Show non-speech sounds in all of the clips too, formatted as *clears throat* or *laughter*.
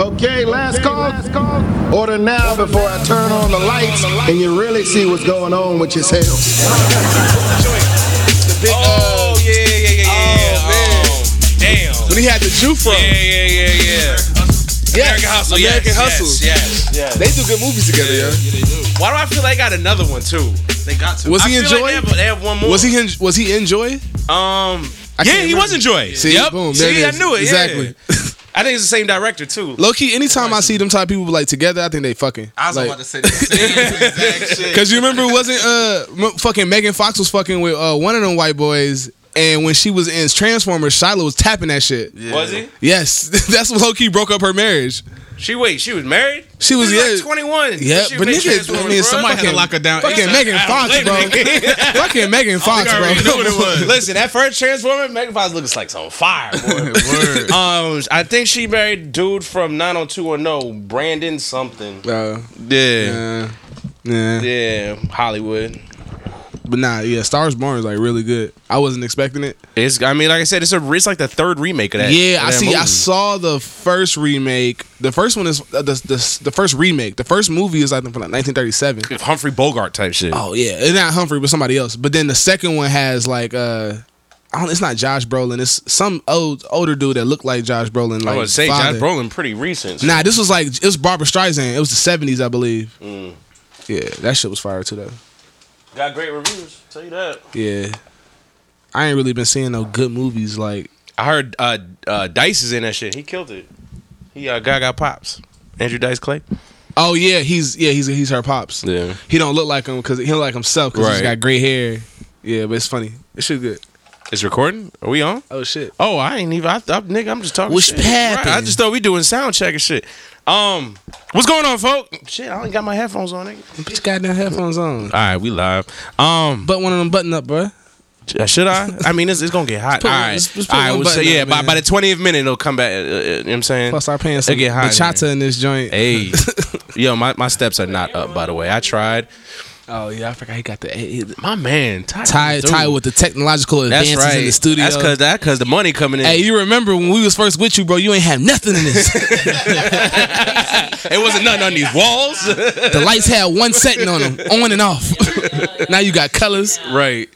Okay, last call. Order now before I turn on the lights and you really see what's going on with yourself. Oh yeah, yeah, yeah, yeah. Oh, damn. When he had the Jew from. Yeah, yeah, yeah, yeah. American Hustle. American yes, Hustle. Yes, yes, yes. They do good movies together, yeah. Why do I feel they got another one too? They got to. Was I he feel enjoy? Like they, have, they have one more. was he in, was he enjoy? Um. I yeah, he remember. was enjoying. See, yep. boom, there See, it I knew it. Exactly. Yeah. I think it's the same director too. Low key, anytime I see them type of people like together, I think they fucking. I was like, about to say the same exact *laughs* shit. Cause you remember, wasn't uh m- fucking Megan Fox was fucking with uh one of them white boys, and when she was in Transformers, Shiloh was tapping that shit. Yeah. Was he? Yes, *laughs* that's what low key broke up her marriage. She wait. She was married. She was, like yeah. twenty one. Yeah, but nigga, I mean, somebody had to lock her down. Fucking ASAP. Megan Fox, bro. her. *laughs* fucking Megan Fox, bro. already what it was. *laughs* Listen, that first Transformer, Megan Fox looks like some fire. Boy. *laughs* Word. um, I think she married dude from 90210, Brandon something. Uh, Yeah, yeah, yeah. yeah, Hollywood. But nah, yeah, Stars Born is like really good. I wasn't expecting it. It's. I mean, like I said, it's a. It's like the third remake of that. yeah, of I that see. I saw the first remake. The first one is uh, the, the the first remake. The first movie is I think from like 1937. Humphrey Bogart type shit. Oh yeah, it's not Humphrey, but somebody else. But then the second one has like uh, I don't. It's not Josh Brolin. It's some old older dude that looked like Josh Brolin. Like I would say father. Josh Brolin pretty recent. Nah, this was like it was Barbra Streisand. It was the 70s, I believe. Mm. Yeah, that shit was fire too though. Got great reviews. Tell you that. Yeah, I ain't really been seeing no good movies like. I heard uh, uh, Dice is in that shit. He killed it. He uh, Gaga pops. Andrew Dice Clay. Oh yeah, he's yeah he's he's her pops. Yeah. He don't look like him because he don't like himself because he's Right. got gray hair. Yeah, but it's funny. It shit good. It's recording. Are we on? Oh shit. Oh, I ain't even. I, I, nigga, I'm just talking. What's shit. poppin'? I just thought we doing sound check and shit. Um, what's going on, folks? Shit, I only got my headphones on, nigga. Put your goddamn headphones on. All right, we live. Um, But one of them button up, bro. Uh, Should I? *laughs* I mean, it's, it's gonna get hot. put All one- right, let's- let's put all right. one Well, so button yeah, up, by, by the twentieth minute, it'll come back. Uh, uh, you know what I'm saying? Plus, our paying some get hot in bachata in this joint. Hey, *laughs* yo, my, my steps are not up. By the way, I tried. Oh yeah, I forgot he got the he- My man, Ty, tie dude. tie with the technological That's advances right. in the studio. That's cause that cause the money coming in. Hey, you remember when we was first with you, bro? You ain't have nothing in this. *laughs* it wasn't nothing on these walls. the lights had one setting on them, on and off. *laughs* now you got colors. right.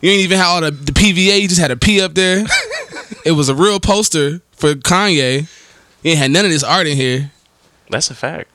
You ain't even had all the, the PVA. You just had a P up there. it was a real poster for Kanye. You ain't had none of this art in here. That's a fact.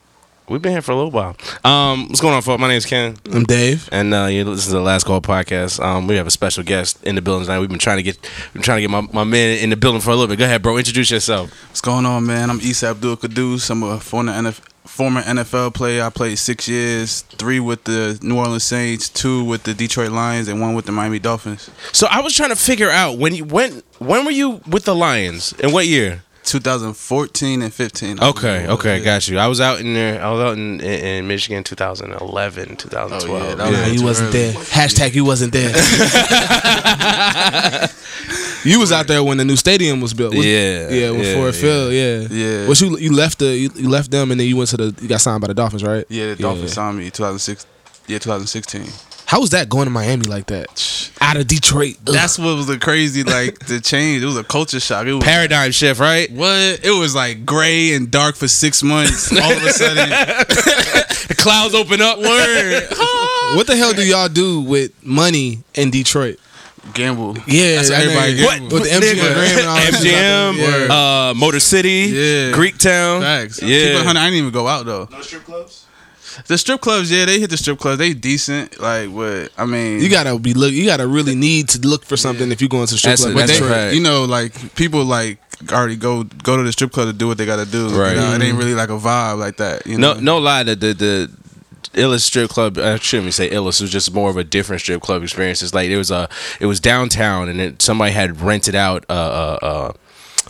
We've been here for a little while. Um, what's going on, folks? My name's Ken. I'm Dave. And uh, you listen to the Last Call podcast. Um, we have a special guest in the building tonight. We've been trying to get, been trying to get my, my man in the building for a little bit. Go ahead, bro. Introduce yourself. What's going on, man? I'm Isa Abdul-Quddus. I'm a former NFL, former NFL player. I played six years, three with the New Orleans Saints, two with the Detroit Lions, and one with the Miami Dolphins. So I was trying to figure out when you when when were you with the Lions and what year? 2014 and 15. Okay, okay, Yeah. got you. I was out in there. I was out in, in, in Michigan, 2011, 2012. Oh, yeah, that Nah, Was you wasn't early. there. Hashtag you wasn't there. *laughs* you was out there when the new stadium was built. Was- Yeah, yeah, when yeah, Ford yeah. Field, yeah, Yeah. But you you left the you, you left them and then you went to the you got signed by the Dolphins, right? Yeah, the Dolphins signed me 2006. Yeah, 2016. How was that going to Miami like that? Out of Detroit. Ugh. That's what was the crazy like the change. It was a culture shock. It was Paradigm shift, right? what? It was like gray and dark for six months. *laughs* All of a sudden, *laughs* The clouds open up. Word. *laughs* what the hell do y'all do with money in Detroit? gamble. Yeah, That's what everybody mean, gamble. with the MGM and all that MGM. Yeah. uh, Motor City, Yeah. Greektown. Facts. Yeah. Keep it 100, I didn't even go out though. No strip clubs? The strip clubs, yeah, they hit the strip clubs. They decent. Like what? I mean, You gotta be look. You gotta really need to look for something if you go into the strip That's club. a- that's they, a you know, like people like already go go to the strip club to do what they got to do. Right. You know, it ain't mm-hmm. really like a vibe like that. You know? No, no lie. The the, the illest strip club. I shouldn't even say illest. It was just more of a different strip club experience. It's like it was a it was downtown, and it, somebody had rented out a. a, a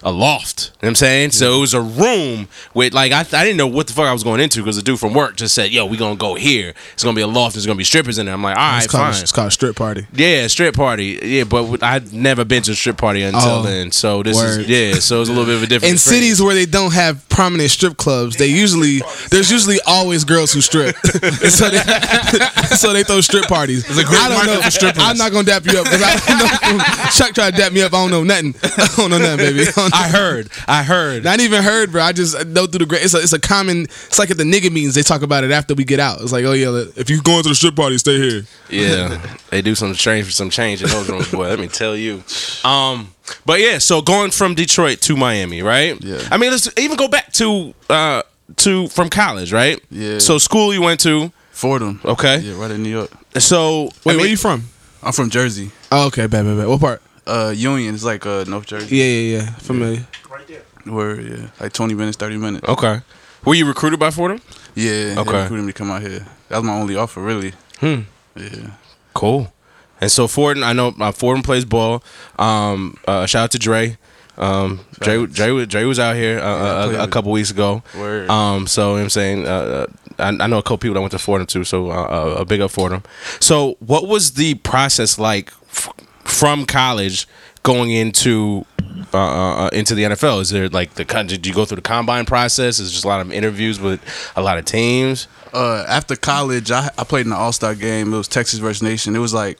a loft, you know what I'm saying? So it was a room with like I, I didn't know what the fuck I was going into because the dude from work just said, "Yo, we gonna go here. It's gonna be a loft. There's gonna be strippers in there." I'm like, "All right, It's called, fine." it's called a strip party. Yeah, strip party. Yeah, but I'd never been to a strip party until Oh, then. So this word. is yeah. So it's a little bit of a different. In cities where they don't have prominent strip clubs, they usually there's usually always girls who strip, *laughs* so they *laughs* so they throw strip parties. a great I don't know. For strippers. I'm not gonna dap you up because I don't know. *laughs* Chuck tried to dap me up. I don't know nothing. I don't know nothing, baby. I don't. *laughs* I heard. I heard. Not even heard, bro. I just know through the great. It's a, it's a common. It's like at the nigga meetings they talk about it after we get out. It's like, oh yeah, if you going to the strip party, stay here. Yeah, *laughs* they do some strange for some change in those rooms, boy. Let me tell you. *laughs* Um, but yeah, so going from Detroit to Miami, right? Yeah. I mean, let's even go back to uh to from college, right? Yeah. So school you went to. Fordham. Okay. Yeah, right in New York. So Wait, I where mean- you from? I'm from Jersey. Oh, okay, bad, bad, bad. What part? Uh, Union It's like uh North Jersey. Yeah, yeah, yeah. Familiar. Right there. Where yeah, like 20 minutes, 30 minutes. Okay. Were you recruited by Fordham? Yeah. Okay. They recruited me to come out here. That was my only offer, really. Hmm. Yeah. Cool. And so Fordham, I know uh, Fordham plays ball. Um, uh, shout out to Dre. Um, Dre, Dre, was- Dre was out here uh, I uh, a, a couple weeks ago. Word. Um, so you know I'm saying, uh, I, I know a couple people that went to Fordham too. So uh, uh, a big up Fordham. So what was the process like f- from college going into uh, uh, into the NFL? Is there like the did you go through the combine process? Is just a lot of interviews with a lot of teams? uh, after college, I, I played in the All Star game. It was Texas versus Nation. It was like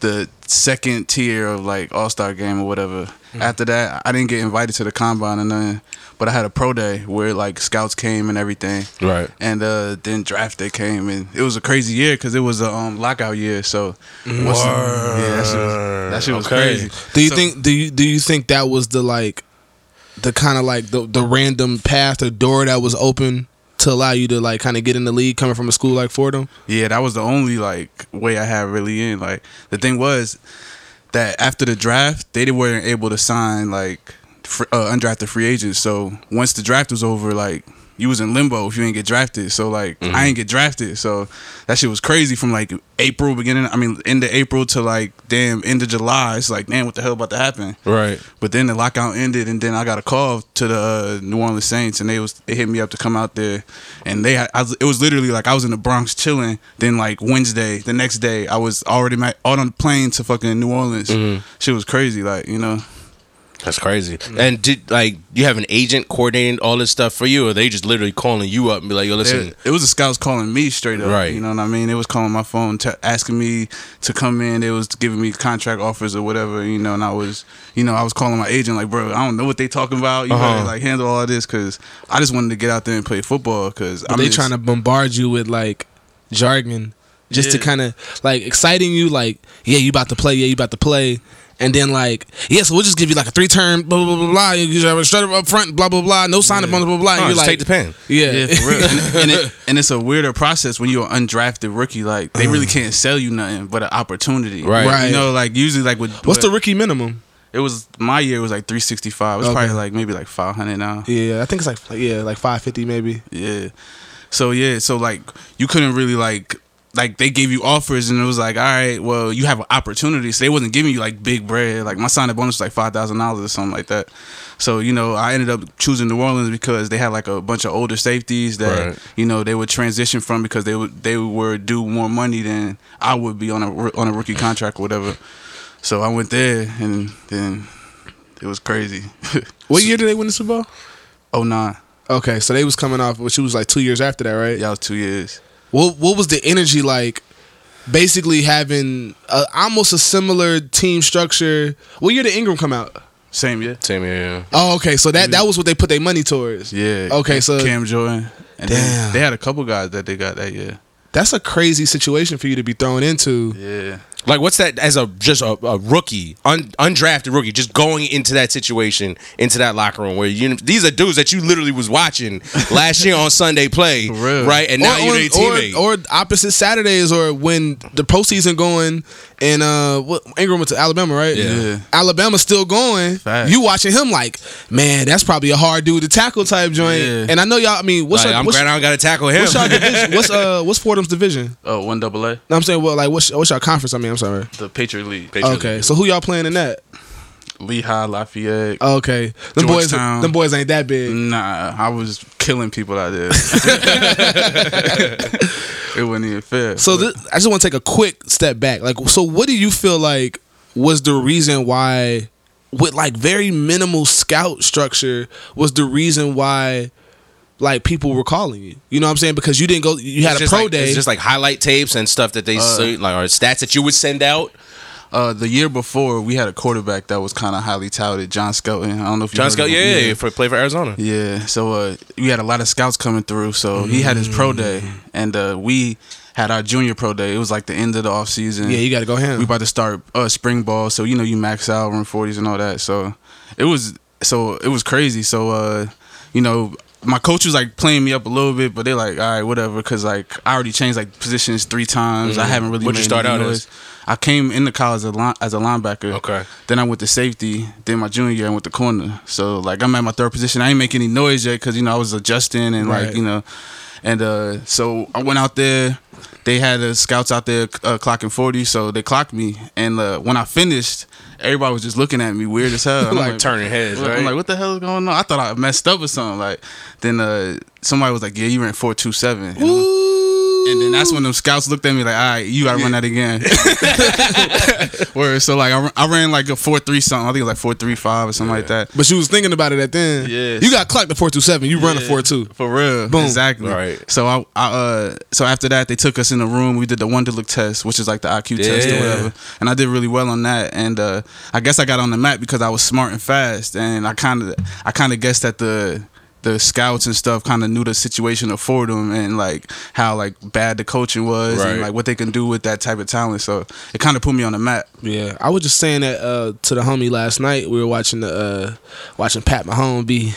the second tier of like All Star game or whatever. Hmm. After that, I didn't get invited to the combine and then, but I had a pro day where like scouts came and everything. Right. And uh, then draft day came and it was a crazy year because it was a um, lockout year. So what's- yeah, that shit was, that shit was Okay. crazy. Do you So- think? Do you do you think that was the like, the kind of like the the random path or door that was open to allow you to like kind of get in the league coming from a school like Fordham? Yeah, that was the only like way I had really in. Like the thing was that after the draft, they weren't able to sign like uh, undrafted free agents. So once the draft was over, like you was in limbo if you didn't get drafted. So like I ain't get drafted. So that shit was crazy from like April beginning. I mean, end of April to like damn end of July. It's like damn, what the hell about to happen? Right. But then the lockout ended, and then I got a call to the uh, New Orleans Saints, and they was they hit me up to come out there, and they I it was literally like I was in the Bronx chilling. Then like Wednesday, the next day, I was already on a plane to fucking New Orleans. Shit was crazy, like you know. That's crazy. And did like you have an agent coordinating all this stuff for you, or they just literally calling you up and be like, "Yo, listen." It, it was the scouts calling me straight up. Right. You know what I mean? They was calling my phone, t- asking me to come in. They was giving me contract offers or whatever. You know, and I was, you know, I was calling my agent like, bro, I don't know what they talking about. You Uh-huh. gotta like handle all this because I just wanted to get out there and play football because But they trying to bombard you with like jargon just to kind of like exciting you like yeah you about to play yeah you about to play and then like yeah so we'll just give you like a three term blah blah blah blah blah you just have a straight up up front blah blah blah no sign up blah blah blah and Oh, you're just like take the pen. yeah, Yeah, for real. and, *laughs* and, it, and it's a weirder process when you're an undrafted rookie. Like they really mm. can't sell you nothing but an opportunity. Right. Right. You know, like usually like with what's the rookie minimum It was my year was like 365. It was Okay. probably like maybe like 500 now. yeah I think it's like yeah like five fifty maybe Yeah. So yeah, so like you couldn't really like like they gave you offers and it was like, all right, well you have an opportunity. So they wasn't giving you like big bread. Like my signing bonus was like five thousand dollars or something like that. So you know I ended up choosing New Orleans because they had like a bunch of older safeties that Right. you know they would transition from because they would they were due more money than I would be on a on a rookie contract or whatever. So I went there and then it was crazy. *laughs* what year did they win the Super Bowl oh nine. okay so they was coming off which was like two years after that right Yeah, it was two years. What what was the energy like? Basically having a, almost a similar team structure. What year did Ingram come out? Same year. Same here. Oh, okay. So that that was what they put their money towards. Yeah. Okay, so Cam Jordan. And Damn. they had a couple guys that they got that year. that's a crazy situation for you to be thrown into. Yeah. Like, what's that as a just a, a rookie, un, undrafted rookie, just going into that situation, into that locker room where you these are dudes that you literally was watching *laughs* last year on Sunday play, right? And now or, you're their teammate. or, or opposite Saturdays or when the postseason going and uh what Ingram went to Alabama, right? Yeah. Yeah. Alabama's still going. Facts. You watching him like, man, that's probably a hard dude to tackle type joint. Yeah. And I know y'all I mean what's Like, your, I'm what's, glad I don't got to tackle him. what's y'all division? *laughs* What's uh what's Fordham's division? Oh, one double A. No, I'm saying well like what's what's your conference? I mean, I'm sorry. The Patriot League. Okay. So who y'all playing in that? Lehigh, Lafayette. Okay. Them boys them boys ain't that big. Nah, I was killing people out there. *laughs* it wasn't even fair. So this, I just want to take a quick step back. Like, so what do you feel like was the reason why, with like very minimal scout structure, was the reason why like people were calling you. You know what I'm saying? Because you didn't go. You had It's a pro like, day. It's just like highlight tapes and stuff that they say, like or stats that you would send out. Uh, the year before, we had a quarterback that was kind of highly touted, John Skelton. I don't know if you John heard Scott, of yeah, yeah, yeah, for play for Arizona. Yeah, so uh, we had a lot of scouts coming through. So he had his pro day, and uh, we had our junior pro day. It was like the end of the off season. yeah, you got to go ham. we about to start uh, spring ball, so you know you max out run forties and all that. So it was so it was crazy. So uh, you know. My coach was like playing me up a little bit, but they're like, all right, whatever, because like I already changed like positions three times. I haven't really. What'd you start out noise. as? I came into college as a, line, as a linebacker. Okay. Then I went to safety. Then my junior year, I went to corner. So like I'm at my third position. I ain't make any noise yet because you know I was adjusting and Right. like you know, and uh, so I went out there. They had the scouts out there uh, clocking forty, so they clocked me. And uh, when I finished, everybody was just looking at me weird as hell. *laughs* I'm Like turning heads, I'm like, what the hell is going on? I thought I messed up or something. Like then uh, somebody was like, yeah, you ran four two seven. And then that's when them scouts looked at me like, all right, you gotta run that again. *laughs* *laughs* Where so like I, ran- I ran like a four three something. I think it was like four three five or something like that. But you was thinking about it at then. Yeah. You got clocked the four two seven. You run a four two. For real. Boom. Exactly. Right. So I, I uh so after that they took us in the room, we did the Wonderlic test, which is like the IQ test or whatever. And I did really well on that. And uh I guess I got on the map because I was smart and fast and I kinda I kinda guessed that the the scouts and stuff kind of knew the situation of Fordham and like how like bad the coaching was Right. and like what they can do with that type of talent. So it kind of put me on the map. Yeah, I was just saying that uh, to the homie last night. We were watching the uh, watching Pat Mahomes be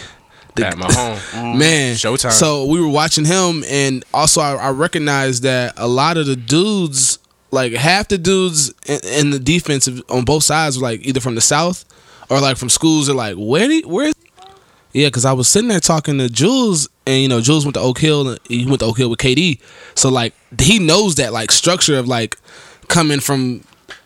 the, Pat Mahomes. *laughs* man Showtime. So we were watching him, and also I, I recognized that a lot of the dudes, like half the dudes in, in the defensive on both sides, were like either from the south or like from schools. Are like, where do where? Yeah, because I was sitting there talking to Jules, and you know, Jules went to Oak Hill. And he went to Oak Hill with KD, so like he knows that like structure of like coming from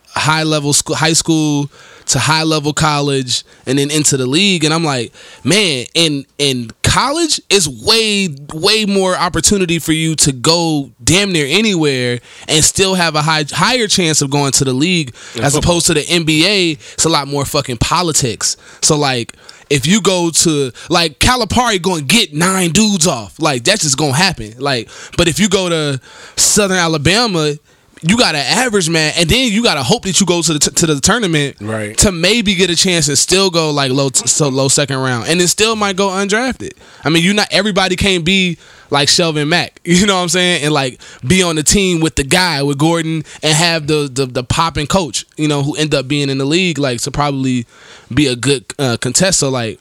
high level school, high school to high level college, and then into the league. And I'm like, man, in in college is way way more opportunity for you to go damn near anywhere and still have a high higher chance of going to the league as opposed to the NBA. It's a lot more fucking politics. So like. If you go to like Calipari, going to get nine dudes off, like that's just gonna happen. Like, but if you go to Southern Alabama, you got to average man, and then you got to hope that you go to the t- to the tournament Right. to maybe get a chance and still go like low t- so low second round, and then still might go undrafted. I mean, you not everybody can't be like Shelvin Mack, *laughs* you know what I'm saying, and like be on the team with the guy with Gordon and have the the, the popping coach, you know, who end up being in the league like to probably be a good uh, contest. So like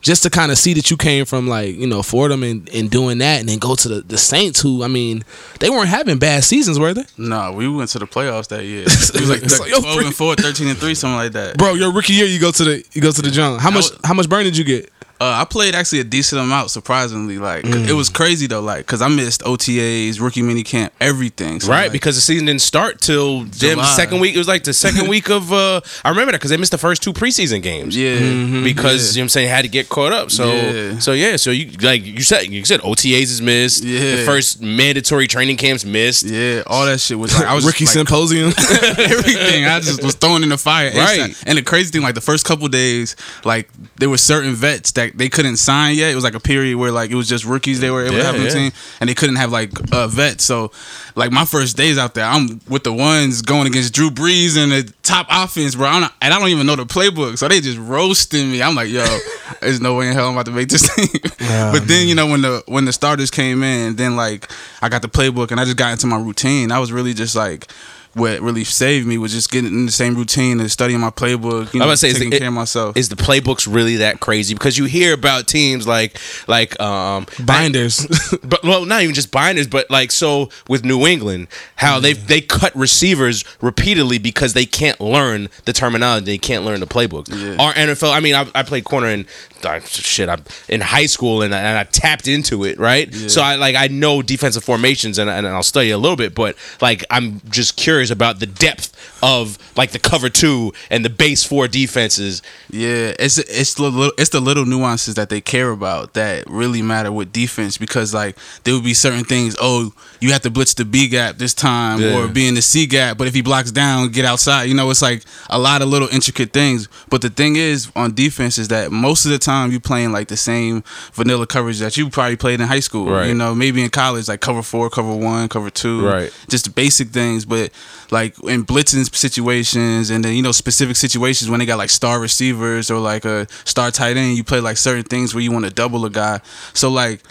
just to kind of see that you came from like you know Fordham and, and doing that, and then go to the, the Saints, who I mean they weren't having bad seasons, were they? No, we went to the playoffs that year. *laughs* It was like It's like, 12 and 4, 13 and 3, something like that. Bro, your rookie year, you go to the you go to the junk. How much was- how much burn did you get? Uh, I played actually a decent amount, surprisingly. Like it was crazy though, like because I missed OTAs, rookie mini camp, everything. So, Right, like, because the season didn't start till damn July. second week. It was like the second *laughs* week of. uh I remember that because they missed the first two preseason games. yeah, Mm-hmm. because you know what I'm saying had to get caught up. So Yeah. so yeah, so you like you said you said OTAs is missed. Yeah. The first mandatory training camps missed. yeah, all that shit was like I *laughs* was rookie just, like, symposium. *laughs* everything. I just was thrown in the fire. Right. And the crazy thing, like the first couple days, like there were certain vets that they couldn't sign yet. It was like a period where like it was just rookies they were able Yeah, to have on the team, and they couldn't have like a vet. So like my first days out there, I'm with the ones going against Drew Brees and the top offense, bro. I'm not, and I don't even know the playbook, so they just roasting me. I'm like, yo, *laughs* there's no way in hell I'm about to make this *laughs* team. but then you know when the when the starters came in, then like I got the playbook and I just got into my routine. I was really just like. What really saved me was just getting in the same routine and studying my playbook. You know, about to say, is taking the- care of myself. Is the playbooks really that crazy? Because you hear about teams like like um Binders. *laughs* but well, not even just binders, but like so with New England, how they they cut receivers repeatedly because they can't learn the terminology, they can't learn the playbooks. Yeah. Our NFL, I mean, I, I played corner in uh, shit, I in high school and I, and I tapped into it, right? So I like I know defensive formations and, and I'll study a little bit, but like I'm just curious curious about the depth of like the cover two and the base four defenses. Yeah, it's it's the little it's the little nuances that they care about that really matter with defense because like there would be certain things. Oh, you have to blitz the B gap this time Yeah. or be in the C gap, but if he blocks down, get outside. You know, it's like a lot of little intricate things. But the thing is on defense is that most of the time you playing like the same vanilla coverage that you probably played in high school. Right. You know, maybe in college like cover four, cover one, cover two. Right. Just basic things, but like in blitzing situations and then you know specific situations when they got like star receivers or like a star tight end, you play like certain things where you want to double a guy. So like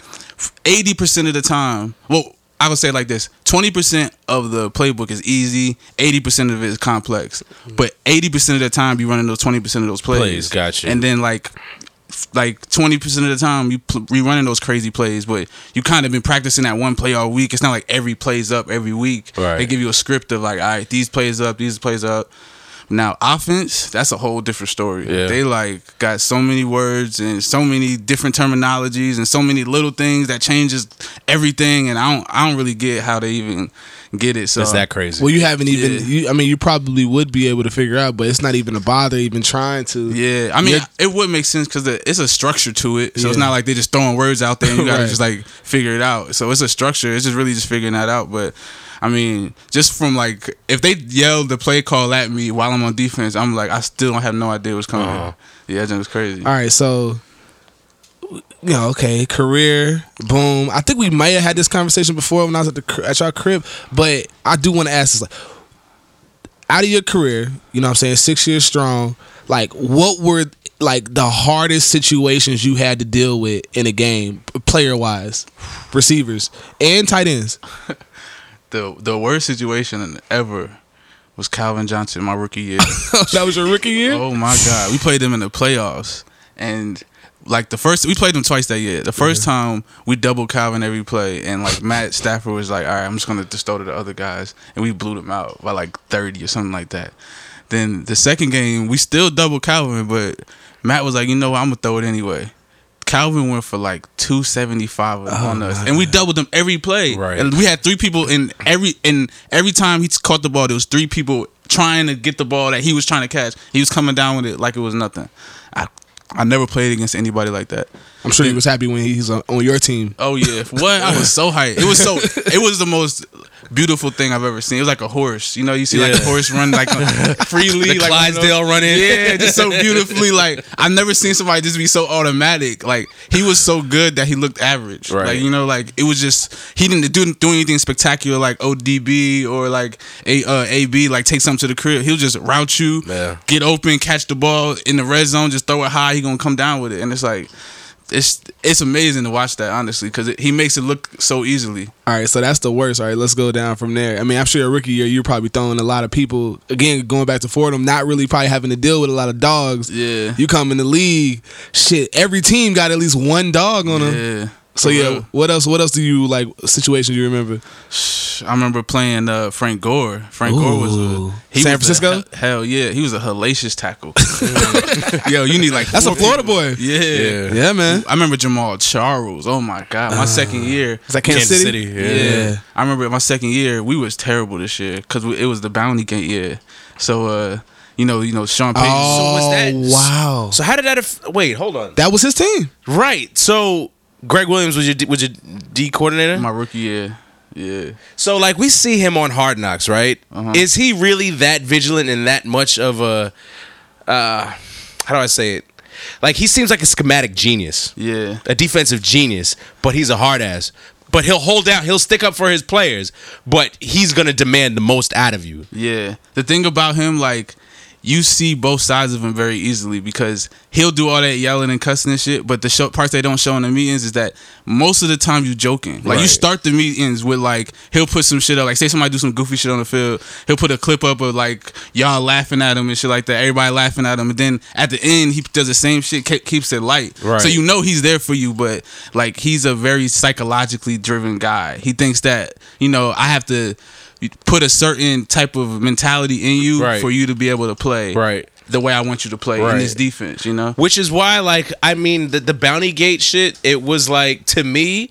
eighty percent of the time, well. I would say it like this: twenty percent of the playbook is easy, eighty percent of it is complex. But eighty percent of the time, you running those twenty percent of those plays. Plays, gotcha. And then like like twenty percent of the time you pl- rerunning those crazy plays, but you kind of been practicing that one play all week. It's not like every play's up every week. Right. They give you a script of like, all right, these plays up, these plays up. Now offense, that's a whole different story. Yeah. They like got so many words and so many different terminologies and so many little things that changes everything. And I don't, I don't really get how they even get it. So It's that crazy. Well, you haven't even. Yeah. You, I mean, you probably would be able to figure out, but it's not even a bother even trying to. Yeah, I mean, Yeah. it would make sense because it's a structure to it. So it's not like they're just throwing words out there and you gotta *laughs* Right. just like figure it out. So it's a structure. It's just really just figuring that out. But I mean, just from like if they yell the play call at me while I'm on defense, I'm like, I still don't have no idea what's coming. Uh-huh. Yeah, that was crazy. All right, so you know, okay, career, boom. I think we might have had this conversation before when I was at the cr- at your crib, but I do want to ask this: like, out of your career, you know, what I'm saying six years strong. Like, what were like the hardest situations you had to deal with in a game, player wise, receivers and tight ends? *laughs* The the worst situation ever was Calvin Johnson in my rookie year. *laughs* that was your rookie year. Oh my god, we played them in the playoffs, and like the first we played them twice that year. The 1st time we doubled Calvin every play, and like Matt Stafford was like, "All right, I'm just gonna just throw to the other guys," and we blew them out by like 30 or something like that. Then the second game we still doubled Calvin, but Matt was like, "You know what? I'm gonna throw it anyway." Calvin went for like 275 on us, and we doubled them every play. Right. And we had three people in every and every time he caught the ball, there was three people trying to get the ball that he was trying to catch. He was coming down with it like it was nothing. I I never played against anybody like that. I'm sure he was happy when he's on, on your team. Oh yeah, what? I was so *laughs* hyped. It was so. It was the most beautiful thing I've ever seen. It was like a horse. You know, you see like a horse run like *laughs* freely, The like Clydesdale running. Yeah, just so *laughs* beautifully. Like I've never seen somebody just be so automatic. Like he was so good that he looked average. Right. Like you know, like it was just he didn't do do anything spectacular like ODB or like a uh, AB like take something to the crib. He'll just route you, Yeah. get open, catch the ball in the red zone, just throw it high. He gonna come down with it, and it's like. It's it's amazing to watch that honestly because he makes it look so easily. All right, so that's the worst. All right, let's go down from there. I mean, I'm sure your rookie year, you're probably throwing a lot of people. Again, going back to Fordham, not really probably having to deal with a lot of dogs. Yeah. You come in the league, shit. Every team got at least one dog on them. Yeah. So For yeah, real. what else? What else do you like? Situations you remember? I remember playing uh, Frank Gore. Frank Gore was a he San was Francisco? he- hell yeah, he was a hellacious tackle. *laughs* Yo, you need like That's a Florida people. boy. Yeah. Yeah. Yeah, man. I remember Jamaal Charles. Oh my god, my second year. Is that Kansas, Kansas City? City. Yeah. Yeah. I remember my second year. We was terrible this year because it was the bounty gate year. So uh, you know, you know, Sean Payton. Oh, was that- wow. So how did that? Aff- wait, hold on. that was his team. Right. So Gregg Williams was your D- was your D coordinator. my rookie year. Yeah. So like we see him on Hard Knocks, right? Uh-huh. Is he really that vigilant and that much of a uh how do I say it? Like he seems like a schematic genius. Yeah. A defensive genius, but he's a hard ass. But he'll hold down, he'll stick up for his players, but he's gonna demand the most out of you. Yeah. The thing about him, like, you see both sides of him very easily because he'll do all that yelling and cussing and shit. But the show, parts they don't show in the meetings is that most of the time you're joking. Like you start the meetings with like he'll put some shit up. Like say somebody do some goofy shit on the field, he'll put a clip up of like y'all laughing at him and shit like that. Everybody laughing at him, and then at the end he does the same shit, ke- keeps it light. Right. So you know he's there for you, but like he's a very psychologically driven guy. He thinks that you know I have to put a certain type of mentality in you Right. for you to be able to play Right. the way I want you to play in this defense. You know, Which is why, like, I mean, the, the bounty gate shit, it was like, to me,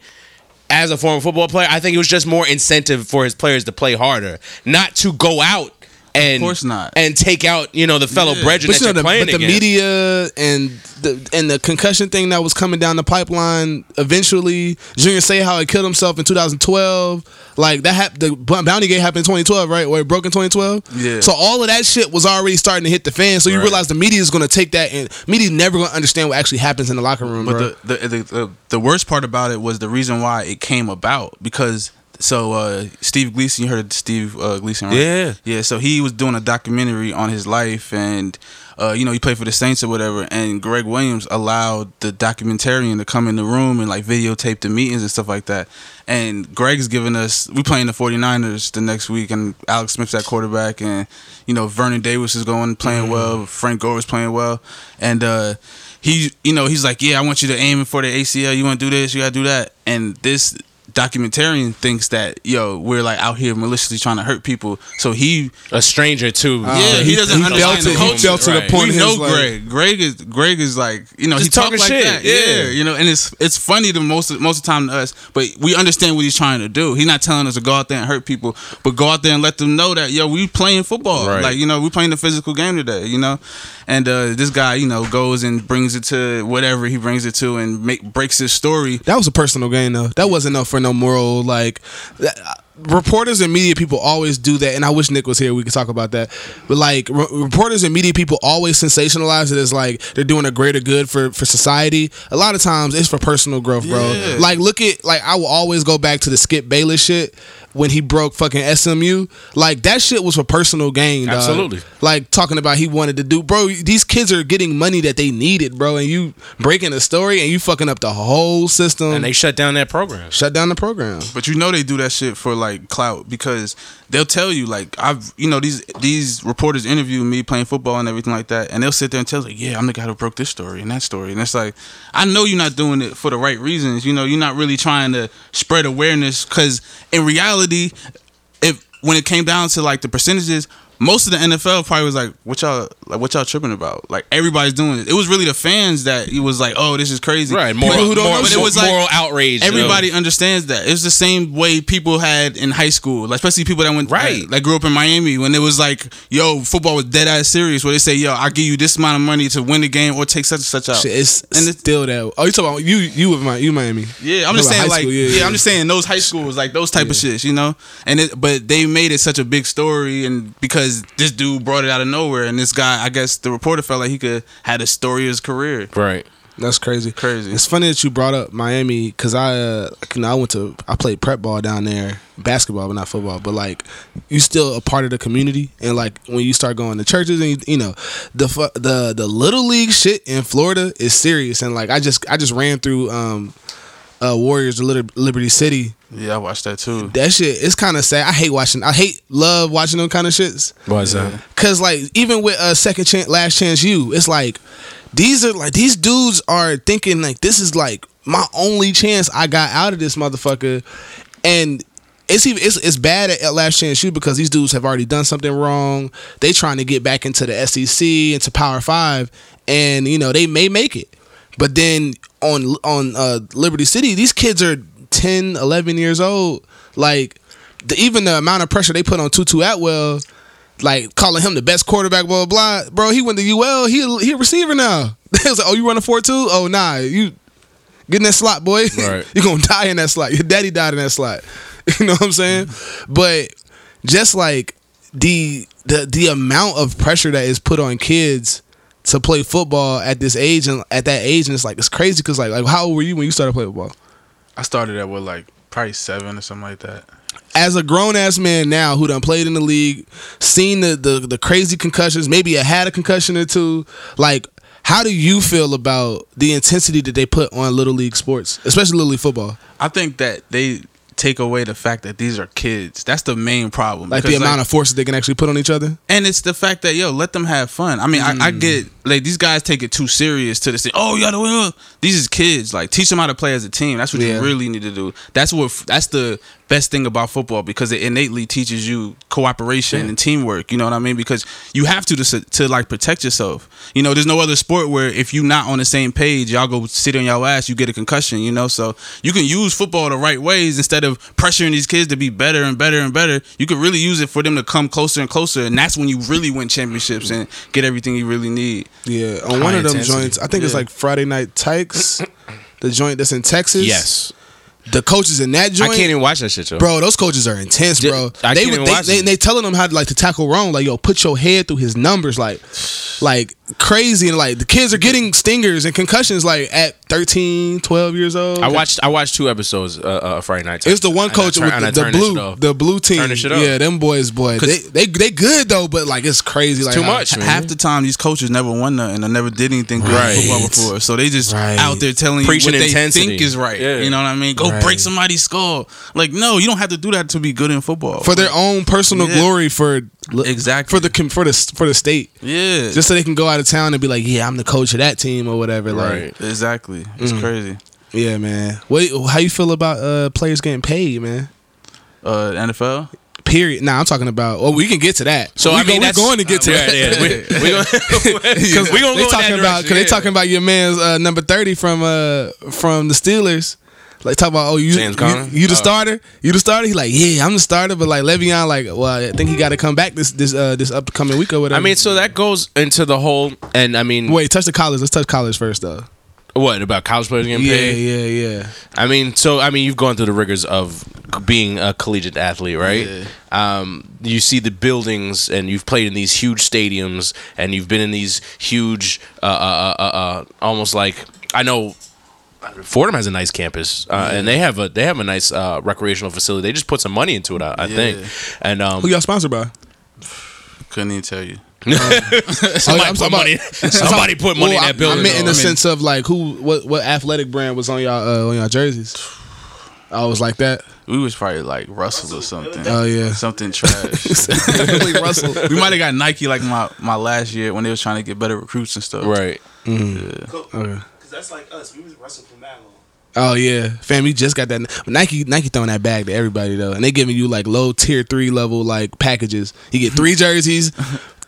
as a former football player, I think it was just more incentive for his players to play harder, not to go out and course not. and take out you know the fellow Yeah. brethren But that you know, you're the, playing but the against. media and the and the concussion thing that was coming down the pipeline. Eventually, Junior Seau how he killed himself in 2012. Like that happened. The Bounty Gate happened in 2012, right? Where it broke in 2012. Yeah. So all of that shit was already starting to hit the fan. So you Right. realize the media is going to take that, and media never going to understand what actually happens in the locker room. But the, the, the the the worst part about it was the reason why it came about because so uh, Steve Gleason, you heard of Steve uh, Gleason, right? Yeah. yeah. So he was doing a documentary on his life, and uh, you know he played for the Saints or whatever. And Gregg Williams allowed the documentarian to come in the room and like videotape the meetings and stuff like that. And Gregg's giving us we playing the 49ers the next week, and Alex Smith's at quarterback, and you know Vernon Davis is going playing well, Frank Gore is playing well, and. uh he you know he's like yeah i want you to aim for the acl you want to do this you gotta do that and this documentarian thinks that yo we're like out here maliciously trying to hurt people so he a stranger too. yeah he, doesn't he understand felt the it- he culture. felt to the Right. point we in know his life. Gregg. Gregg is Gregg is like you know Just he talk talking like shit, that. yeah. you know, and it's it's funny to most of, most of the time to us, but we understand what he's trying to do. He's not telling us to go out there and hurt people, but go out there and let them know that yo we playing football. Right. Like you know we playing the physical game today. You know, and uh, this guy you know goes and brings it to whatever he brings it to and make breaks his story. That was a personal gain, though. That wasn't no for no moral. Like that, uh, reporters and media people always do that, and I wish Nick was here. We could talk about that. But like re- reporters and media people always sensationalize it as like they're doing a greater good for for society. A lot of times it's for personal growth, bro. Yeah. Like look at like I will always go back to the Skip Bayless shit when he broke fucking SMU. Like that shit was for personal gain. dog. Absolutely. Like talking about he wanted to do, bro. These kids are getting money that they needed, bro, and you breaking the story and you fucking up the whole system. and they shut down that program. shut down the program. But you know they do that shit for like clout because they'll tell you like I've you know these these reporters interview me playing football and everything like that, and they'll sit there and tell us like, yeah, I'm the guy who broke this story and that story, and it's like I know you're not doing it for the right reasons. You know, you're not really trying to spread awareness because in reality, if when it came down to like the percentages. Most of the NFL probably was like, "What y'all like? What y'all tripping about?" Like everybody's doing it. It was really the fans that he was like, "Oh, this is crazy." Right, People moral, who don't moral, know, but it was like moral outrage. Everybody of- understands that. It's the same way people had in high school, like, especially people that went Right. like, that grew up in Miami when it was like, yo, football was dead ass serious. Where they say, yo, I'll give you this amount of money to win the game or take such and such out. Shit, it's And it's- still that. Oh, you talking about you? You with my you Miami? Yeah, I'm just saying like high yeah, school, I'm just saying those high schools like those type of shits, you know. And it, but they made it such a big story, and because this dude brought it out of nowhere, and this guy, I guess the reporter felt like he could had a story of his career. right. That's crazy. Crazy. It's funny that you brought up Miami because I, uh, you know, I went to I played prep ball down there, basketball, but not football. But like, you still a part of the community, and like when you start going to churches and you, you know, the the the little league shit in Florida is serious. And like, I just I just ran through um, uh, Warriors Liberty City. Yeah, I watched that too. That shit it's kind of sad. I hate watching. I hate love watching them kind of shits. What's that? Cause like even with a uh, second chance, last chance, you, it's like these are like these dudes are thinking like this is like my only chance I got out of this motherfucker, and it's even it's, it's bad at, at Last Chance U because these dudes have already done something wrong. They trying to get back into the SEC into Power Five, and you know they may make it, but then on on uh, Liberty City, these kids are 10, 11 years old, like. The, even the amount of pressure they put on Tutu Atwell, like calling him the best quarterback, blah blah blah. Bro, he went to UL. He he a receiver now. *laughs* They was like, oh, you running four two? Oh nah, you get in that slot, boy. *laughs* Right. you gonna die in that slot. Your daddy died in that slot. *laughs* You know what I'm saying? But just like the the the amount of pressure that is put on kids to play football at this age and at that age, and it's like it's crazy because like like how old were you when you started playing football? I started at what like probably seven or something like that. as a grown ass man now who done played in the league, seen the, the the crazy concussions, maybe I had a concussion or two, like how do you feel about the intensity that they put on little league sports, especially little league football? I think that they take away the fact that these are kids. That's the main problem. Like Because, the amount of forces they can actually put on each other. and it's the fact that yo, let them have fun. I mean, I, I mm. get like these guys take it too serious to the say, oh, you gotta win. These is kids. Like teach them how to play as a team. That's what Yeah. you really need to do. That's what. That's the best thing about football because it innately teaches you cooperation and teamwork. You know what I mean? Because you have to to, to like protect yourself. You know, there's no other sport where if you're not on the same page, y'all go sit on your ass, you get a concussion. You know, so you can use football the right ways instead of pressuring these kids to be better and better and better. You can really use it for them to come closer and closer, and that's when you really win championships and get everything you really need. Yeah, on one High of them intensity. joints, I think it's like Friday Night Tykes, *coughs* the joint that's in Texas. Yes. the coaches in that joint, I can't even watch that shit, yo. Bro, those coaches are intense, Yeah, bro. I they can't even they, watch they, them. they telling them how to like to tackle wrong, like yo, put your head through his numbers, like like crazy, and like the kids are getting stingers and concussions like at 13, 12 years old. I watched I watched two episodes uh, uh Friday night. It's the one coach tur- with the, the turned that shit blue, the blue team. Turn the shit off. Yeah, them boys, boy, they, 'Cause- they they good though, but like it's crazy. like too how- much, man. Half the time, these coaches never won nothing or never did anything good Right. in football before. So they just Right. out there telling Preaching you what they think is right. Yeah. You know what I mean? Go Right. break somebody's skull. Like, no, you don't have to do that to be good in football. for their own personal Yeah. glory for Exactly. for the for the for the state, yeah, just so they can go out of town and be like, yeah, I'm the coach of that team or whatever. Like, Right. exactly. It's Mm. crazy. yeah, man. Wait, how you feel about uh players getting paid, man? Uh, NFL. Period. Nah, I'm talking about. Well, we can get to that. So we I mean, go, we're going to get to yeah, that. yeah. *laughs* We, we gonna, *laughs* Because we gonna they go in talking that about because they direction, talking about your man's uh, number thirty from uh from the Steelers. Like talk about oh you James you, Conner? you the Oh. starter you the starter. He like yeah I'm the starter, but like Le'Veon like well I think he got to come back this this uh this upcoming week or whatever. I mean, so that goes into the whole, and I mean, wait touch the college. Let's touch college first though. what about college players getting Yeah paid? yeah yeah. Yeah. I mean, so I mean, you've gone through the rigors of being a collegiate athlete, right? Um, you see the buildings, and you've played in these huge stadiums, and you've been in these huge, uh, uh, uh, uh, almost like I know. Fordham has a nice campus, uh, and they have a they have a nice uh, recreational facility. They just put some money into it, I, I think. And um, Who y'all sponsored by? Couldn't even tell you. *laughs* somebody I'm put talking money. somebody put money Well, in I- that building. I meant in the I mean, sense of like who what what athletic brand was on y'all uh, on y'all jerseys. I was like that. We was probably like Russell or something. Oh, yeah. something trash. *laughs* Like Russell. we might have got Nike like my my last year when they was trying to get better recruits and stuff. right. Okay. Because that's like us. We was wrestling for mad long. Oh yeah, fam, you just got that. But Nike, Nike throwing that bag to everybody though, and they giving you like low tier three level like packages. You get three *laughs* jerseys,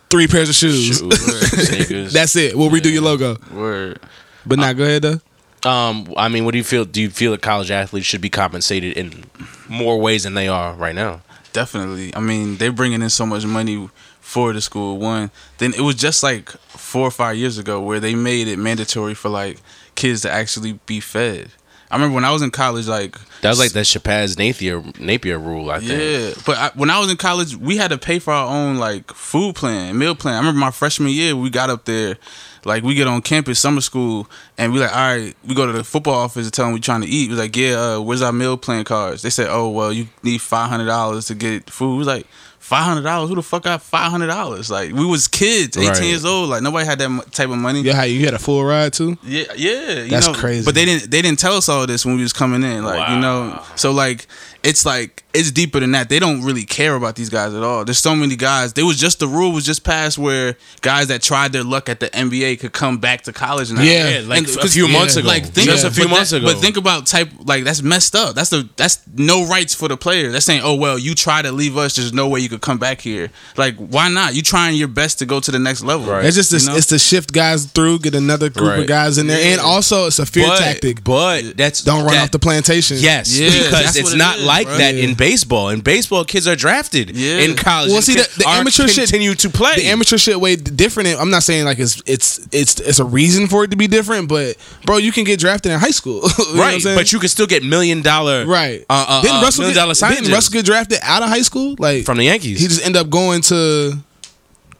three pairs of shoes. Sneakers. *laughs* That's it. We'll redo your logo. Word. But not go ahead though. Um, I mean, what do you feel? Do you feel that college athletes should be compensated in more ways than they are right now? Definitely. I mean, they're bringing in so much money for the school. One, then it was just like four or five years ago where they made it mandatory for like kids to actually be fed. I remember when I was in college, like That was like that Shabazz Napier Napier rule. I think. yeah, but I, when I was in college, we had to pay for our own like food plan, meal plan. I remember my freshman year, we got up there, like we get on campus, summer school, and we like, all right, we go to the football office and tell them we trying to eat. We like, yeah, uh, where's our meal plan cards? They said, oh well, you need five hundred dollars to get food. We was like. Five hundred dollars? Who the fuck got five hundred dollars? Like we was kids, eighteen Right. years old. Like nobody had that type of money. Yeah, you had a full ride too? Yeah, yeah. You That's know, crazy. But they didn't they didn't tell us all this when we was coming in. Like, you know. So like it's like it's deeper than that. They don't really care about these guys at all. There's so many guys. There was just the rule was just passed where guys that tried their luck at the NBA could come back to college now. Yeah, Yeah, like And- a 'cause- few yeah, months ago. Like think just Yeah. a few months that- ago. But think about type like that's messed up. That's the that's no rights for the player. That's saying, oh well, you try to leave us. There's no way you could come back here. Like why not? You trying your best to go to the next level. Right. It's just this, You know? it's to shift guys through, get another group Right. of guys in there, and also it's a fear but, tactic. But that's Don't run that- off the plantation. Yes, Yeah, because it's it not is, like bro. that Yeah. in baseball. In baseball, kids are drafted Yeah. in college. Well, and see, the, the are- amateur shit continue to play. The amateur shit way different. I'm not saying like it's it's it's it's a reason for it to be different, but bro, you can get drafted in high school, *laughs* You know what right, but you can still get million dollar right. Uh, uh, didn't uh, Russell million get, dollar sign didn't Russell get drafted out of high school? Like from the Yankees. he just end up going to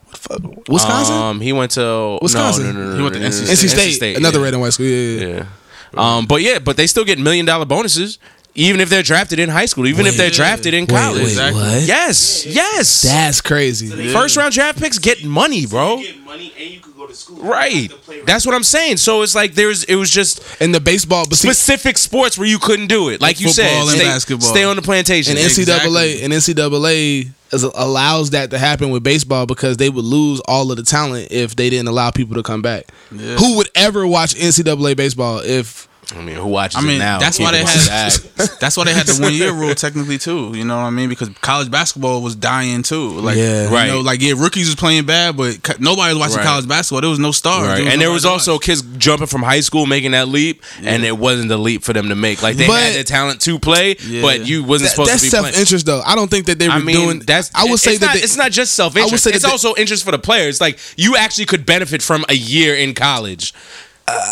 what the fuck, Wisconsin, Um, he went to Wisconsin. No, no, no, no, He went to no, no, NC no, NC State, another red and white school. Yeah, yeah, yeah. Yeah. Um, but yeah, but they still get million dollar bonuses Even if they're drafted in high school, even if they're drafted in college. wait, Exactly. what? Yes, yes. That's crazy. First round draft picks get money, bro. You get money and you could go to school. You Right. to play That's what I'm saying. So it's like there's it was just in the baseball, but see, specific sports where you couldn't do it. Like you said, and stay, basketball. stay on the plantation. and NCAA Exactly. and NCAA is, allows that to happen with baseball because they would lose all of the talent if they didn't allow people to come back. Yeah. Who would ever watch NCAA baseball if I mean, who watches I mean, it now? that's why they had that. *laughs* that's why they had the *laughs* one year rule technically too. You know what I mean? Because college basketball was dying too. Like, Yeah. you Right. know, like yeah, rookies was playing bad, but nobody was watching Right. college basketball. There was no stars, Right. And there was also watch. kids jumping from high school making that leap, and it wasn't the leap for them to make. Like they But- had the talent to play, Yeah. but you wasn't That- supposed to be self interest though. I don't think that they were I mean, doing. that's. I would say it's that not, they- it's not just self interest. say that It's they- also interest for the players. Like you actually could benefit from a year in college,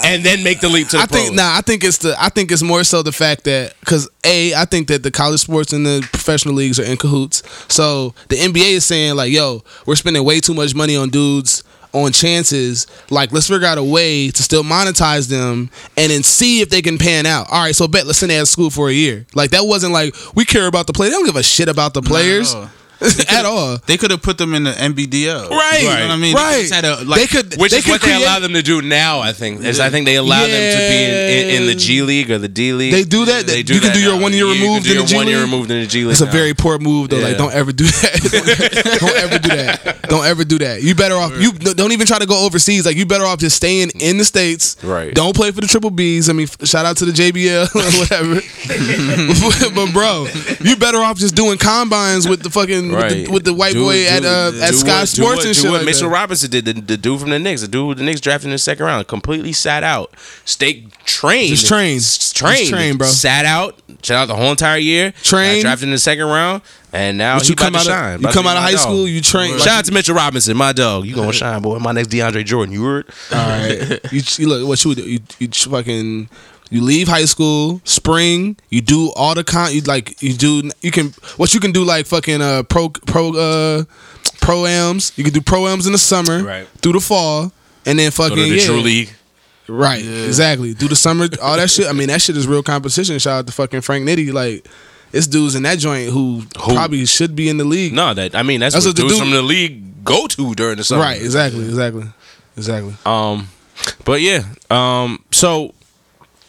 and then make the leap to the I think pros. nah. I think it's the. I think it's more so the fact that because a. I think that the college sports and the professional leagues are in cahoots. So the NBA is saying like, "Yo, we're spending way too much money on dudes." On chances, like let's figure out a way to still monetize them and then see if they can pan out. All right, so bet let's send they at school for a year. Like that wasn't like we care about the play. They don't give a shit about the players no. At all. They could have put them in the NBDL, Right. You know what I mean? Right. They had a, like, they could. Which they is could what they allow them to do now. I think. Is I think they allow them to be in, in, in the G League or the D League. They do that? They You do can that do your now. one year You can do your G one year removed in the G League. It's a very poor move though. Like, don't ever do that. *laughs* don't ever do that. Don't ever do that. You better off. You don't even try to go overseas. Like you better off just staying in the states. Right. Don't play for the triple Bs. I mean, shout out to the JBL *laughs* or whatever. *laughs* but bro, you better off just doing combines with the fucking with, the, with the white Do- boy at uh, at Sky what- Sports what- and do shit what like Mitchell that. Robinson did, the, the dude from the Knicks, the dude the Knicks drafted in the second round, completely sat out, stayed trained, Just trained. S- Just trained, trained, bro. sat out, sat out the whole entire year, Trained. drafted in the second round, and now you come about out to of shine. you come out of high dog. school. You train. Shout out to Mitchell Robinson, my dog. You gonna *laughs* shine, boy. My next DeAndre Jordan. You heard? All right. *laughs* You, you look what you would do. You, you fucking you leave high school, spring. You do all the con. You like you do. You can what you can do like fucking uh pro pro uh pro ams. You can do pro ams in the summer, Right. Through the fall, and then Go fucking to the yeah, Drew League. right? Exactly. Do the summer, all that shit. I mean, that shit is real competition. Shout out to fucking Frank Nitty. Like, it's dudes in that joint who, Who? probably should be in the league. No, that I mean that's, That's what, what the dudes dude- from the league go to during the summer. Right. Exactly. Exactly. Exactly. Um, but yeah. Um, so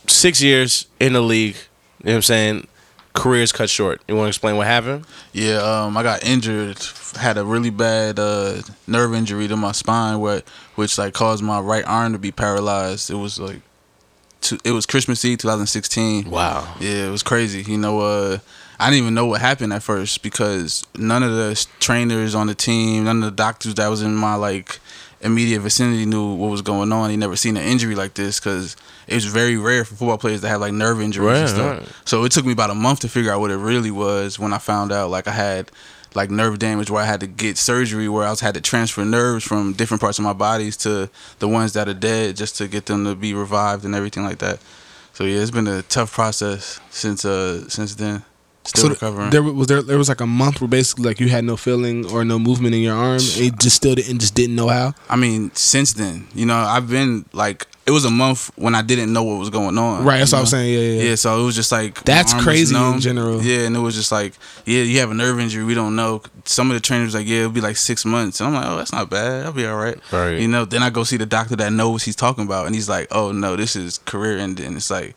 six years in the league. You know what I'm saying? Careers cut short. You want to explain what happened? Yeah, um, I got injured. Had a really bad uh, nerve injury to my spine, where which like caused my right arm to be paralyzed. It was like, two, it was Christmas Eve, 2016. Wow. Yeah, it was crazy. You know, uh, I didn't even know what happened at first because none of the trainers on the team, none of the doctors that was in my like immediate vicinity knew what was going on. He never seen an injury like this because it was very rare for football players to have like nerve injuries Right, and stuff. right. So it took me about a month to figure out what it really was when I found out like I had like nerve damage where I had to get surgery where I was had to transfer nerves from different parts of my bodies to the ones that are dead just to get them to be revived and everything like that. So yeah, it's been a tough process since uh since then. Still so recovering. there was there there was like a month where basically like you had no feeling or no movement in your arm and you just still didn't just didn't know how. I mean, since then, you know, I've been like it was a month when I didn't know what was going on. Right, that's you what I'm saying. Yeah, yeah, yeah. Yeah, so it was just like That's crazy in general. Yeah, and it was just like, yeah, you have a nerve injury. We don't know. Some of the trainers like, yeah, it'll be like six months. And I'm like, oh, that's not bad. I'll be all right. Right. You know. Then I go see the doctor that knows he's talking about, and he's like, oh no, this is career ending. It's like,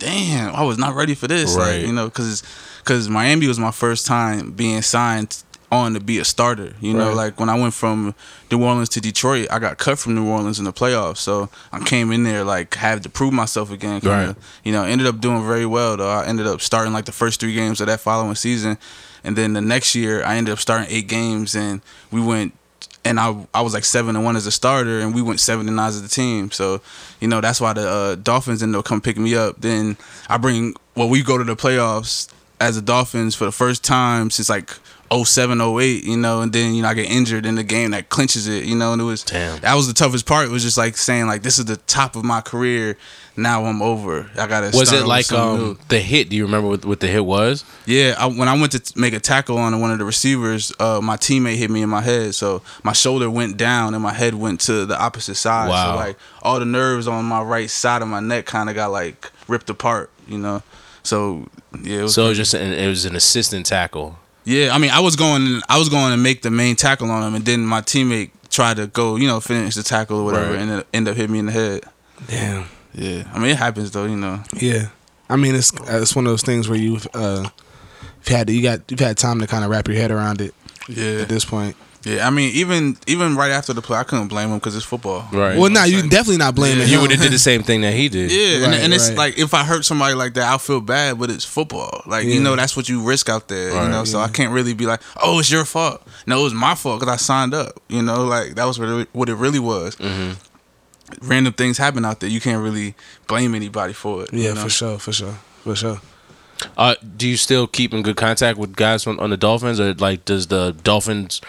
damn, I was not ready for this. Like, Right. you know, because because Miami was my first time being signed on to be a starter. You know, Right. like when I went from New Orleans to Detroit, I got cut from New Orleans in the playoffs. So I came in there like had to prove myself again. kinda. Right. You know, ended up doing very well though. I ended up starting like the first three games of that following season, and then the next year I ended up starting eight games, and we went. And I I was like seven and one as a starter, and we went seven and nine as a team. So, you know that's why the uh, Dolphins ended up come pick me up. Then I bring well we go to the playoffs as the Dolphins for the first time since like 07, 08, you know, and then you know I get injured in the game that clinches it, you know, and it was Damn. that was the toughest part. It was just like saying like this is the top of my career. Now I'm over. I gotta. Was start it like new. um the hit? Do you remember what, what the hit was? Yeah, I, when I went to t- make a tackle on one of the receivers, uh, my teammate hit me in my head, so my shoulder went down and my head went to the opposite side. Wow. So like all the nerves on my right side of my neck kind of got like ripped apart, you know. So yeah, it was So it was just an, it was an assistant tackle. yeah. I mean, I was going, I was going to make the main tackle on him, and then my teammate tried to go, you know, finish the tackle or whatever, Right. and it end up hitting me in the head. Damn. Yeah, I mean, it happens though, you know. Yeah. I mean, it's it's one of those things where you've uh, you've had you got you've had time to kind of wrap your head around it Yeah, at this point. Yeah. I mean, even even right after the play, I couldn't blame him because it's football. Right. Well, now you definitely not blaming Yeah. him. you would have did the same thing that he did. Yeah, and, Right, and it's right. like if I hurt somebody like that, I'll feel bad, but it's football. Like Yeah. you know, that's what you risk out there. Right. You know, so I can't really be like, oh, it's your fault. No, it was my fault because I signed up. You know, like that was what it, what it really was. Mm-hmm. Random things happen out there. You can't really blame anybody for it. Yeah, you know? for sure, for sure, for sure. Uh, do you still keep in good contact with guys on, on the Dolphins, or like does the Dolphins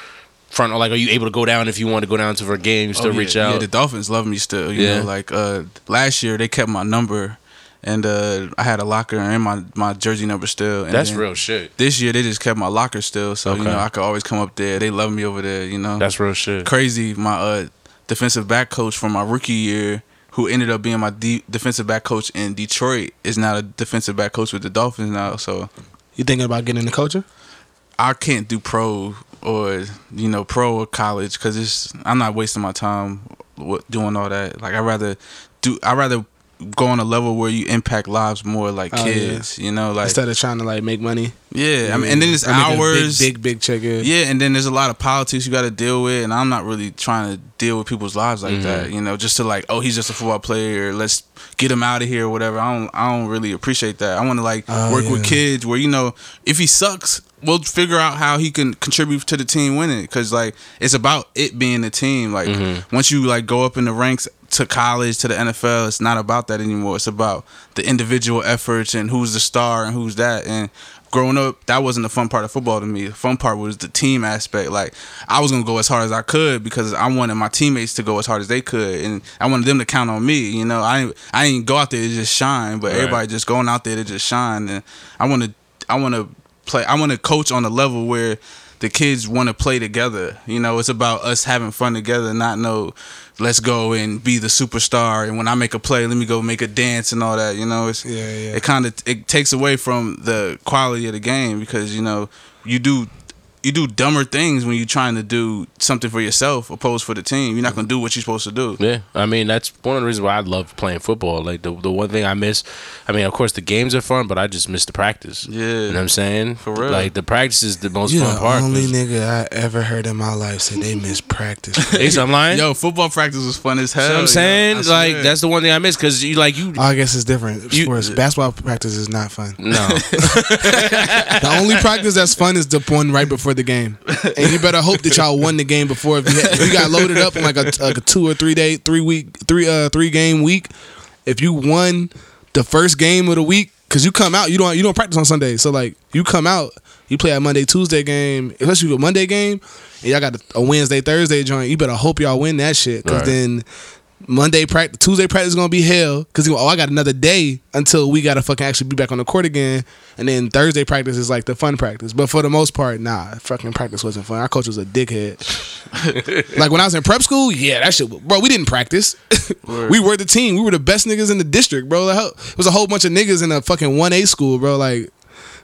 front? Or like, are you able to go down if you want to go down to for a game? You still Oh, yeah. reach out. Yeah, the Dolphins love me still. You Yeah. know, like uh, last year they kept my number, and uh, I had a locker and my my jersey number still. And That's real shit. This year they just kept my locker still, so you know I could always come up there. They love me over there. You know, That's real shit. crazy. My uh, defensive back coach from my rookie year, who ended up being my de- defensive back coach in Detroit, is now a defensive back coach with the Dolphins now. So You thinking about getting the coaching? I can't do pro or you know pro or college because it's I'm not wasting my time doing all that. Like I rather do I rather go on a level where you impact lives more like Oh, yeah. kids. You know, like Instead of trying to like make money. yeah. I mean, and then it's hours. Big, big, big check. Yeah. Yeah, and then there's a lot of politics you got to deal with, and I'm not really trying to deal with people's lives like mm-hmm. that. You know, just to like, oh, he's just a football player. Let's get him out of here or whatever. I don't, I don't really appreciate that. I want to like Oh, work with kids where you know, if he sucks, we'll figure out how he can contribute to the team winning. Because like, it's about it being a team. Like, mm-hmm. once you like go up in the ranks to college to the NFL, it's not about that anymore. It's about the individual efforts and who's the star and who's that. And growing up, that wasn't the fun part of football to me. The fun part was the team aspect. Like I was gonna go as hard as I could because I wanted my teammates to go as hard as they could, and I wanted them to count on me. You know, I ain't- I didn't go out there to just shine, but Right. everybody just going out there to just shine. And I want to I want to play. I want to coach on a level where the kids want to play together. You know, it's about us having fun together, not no. Let's go and be the superstar, and when I make a play, let me go make a dance and all that. You know, it's Yeah, yeah. it kind of it takes away from the quality of the game because you know you do you do dumber things when you're trying to do something for yourself opposed for the team. You're not gonna do what you're supposed to do. Yeah, I mean that's one of the reasons why I love playing football. Like the the one thing I miss, I mean, of course the games are fun, but I just miss the practice. Yeah. you know what I'm saying. For real. like the practice is the most fun part. You fun the part. only 'cause- nigga I ever heard in my life say they miss practice. *laughs* Ace, I'm lying. Yo, football practice was fun as hell. You know what I'm saying I like that's the one thing I miss because you like you. I guess it's different. You- Sports basketball practice is not fun. No, *laughs* The only practice that's fun is the one right before the game, and you better hope that y'all won the game before. If you, had, if you got loaded up in like a, like a two or three day, three week, three uh three game week, if you won the first game of the week, because you come out, you don't you don't practice on Sunday, so like you come out, you play a Monday Tuesday game, especially a Monday game, and y'all got a, a Wednesday Thursday joint. You better hope y'all win that shit, because Right. then. Monday practice, Tuesday practice is gonna be hell because oh I got another day until we gotta fucking actually be back on the court again, and then Thursday practice is like the fun practice. But for the most part, nah, fucking practice wasn't fun. Our coach was a dickhead. *laughs* like when I was in prep school, yeah, that shit, bro. We didn't practice. *laughs* we were the team. We were the best niggas in the district, bro. Like, it was a whole bunch of niggas in a fucking one A school, bro. Like,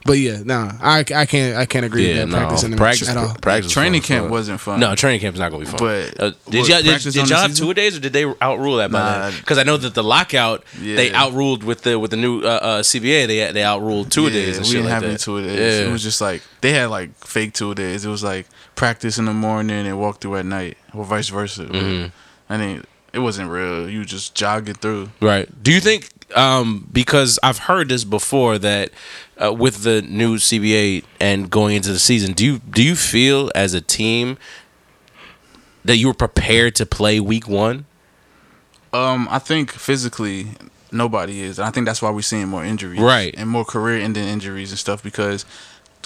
but yeah, nah, I, I can't I can't agree yeah, with that no. practice in the Practice, at all. practice Training fun, camp fun. wasn't fun. No, training camp is not gonna be fun. But uh, what, did y'all did, did y'all have two days or did they outrule that by Nah. Because I know that the lockout they outruled with the with the new uh, uh, CBA they they outruled two a days and we shit didn't like have that. any two days. Yeah. It was just like they had like fake two days. It was like practice in the morning and walk through at night, or vice versa. Mm-hmm. I think it wasn't real. You just jogging through. Right. Do you think um, because I've heard this before that uh, with the new CBA and going into the season, do you do you feel as a team that you were prepared to play week one? Um, I think physically nobody is. And I think that's why we're seeing more injuries, Right. and more career-ending injuries and stuff because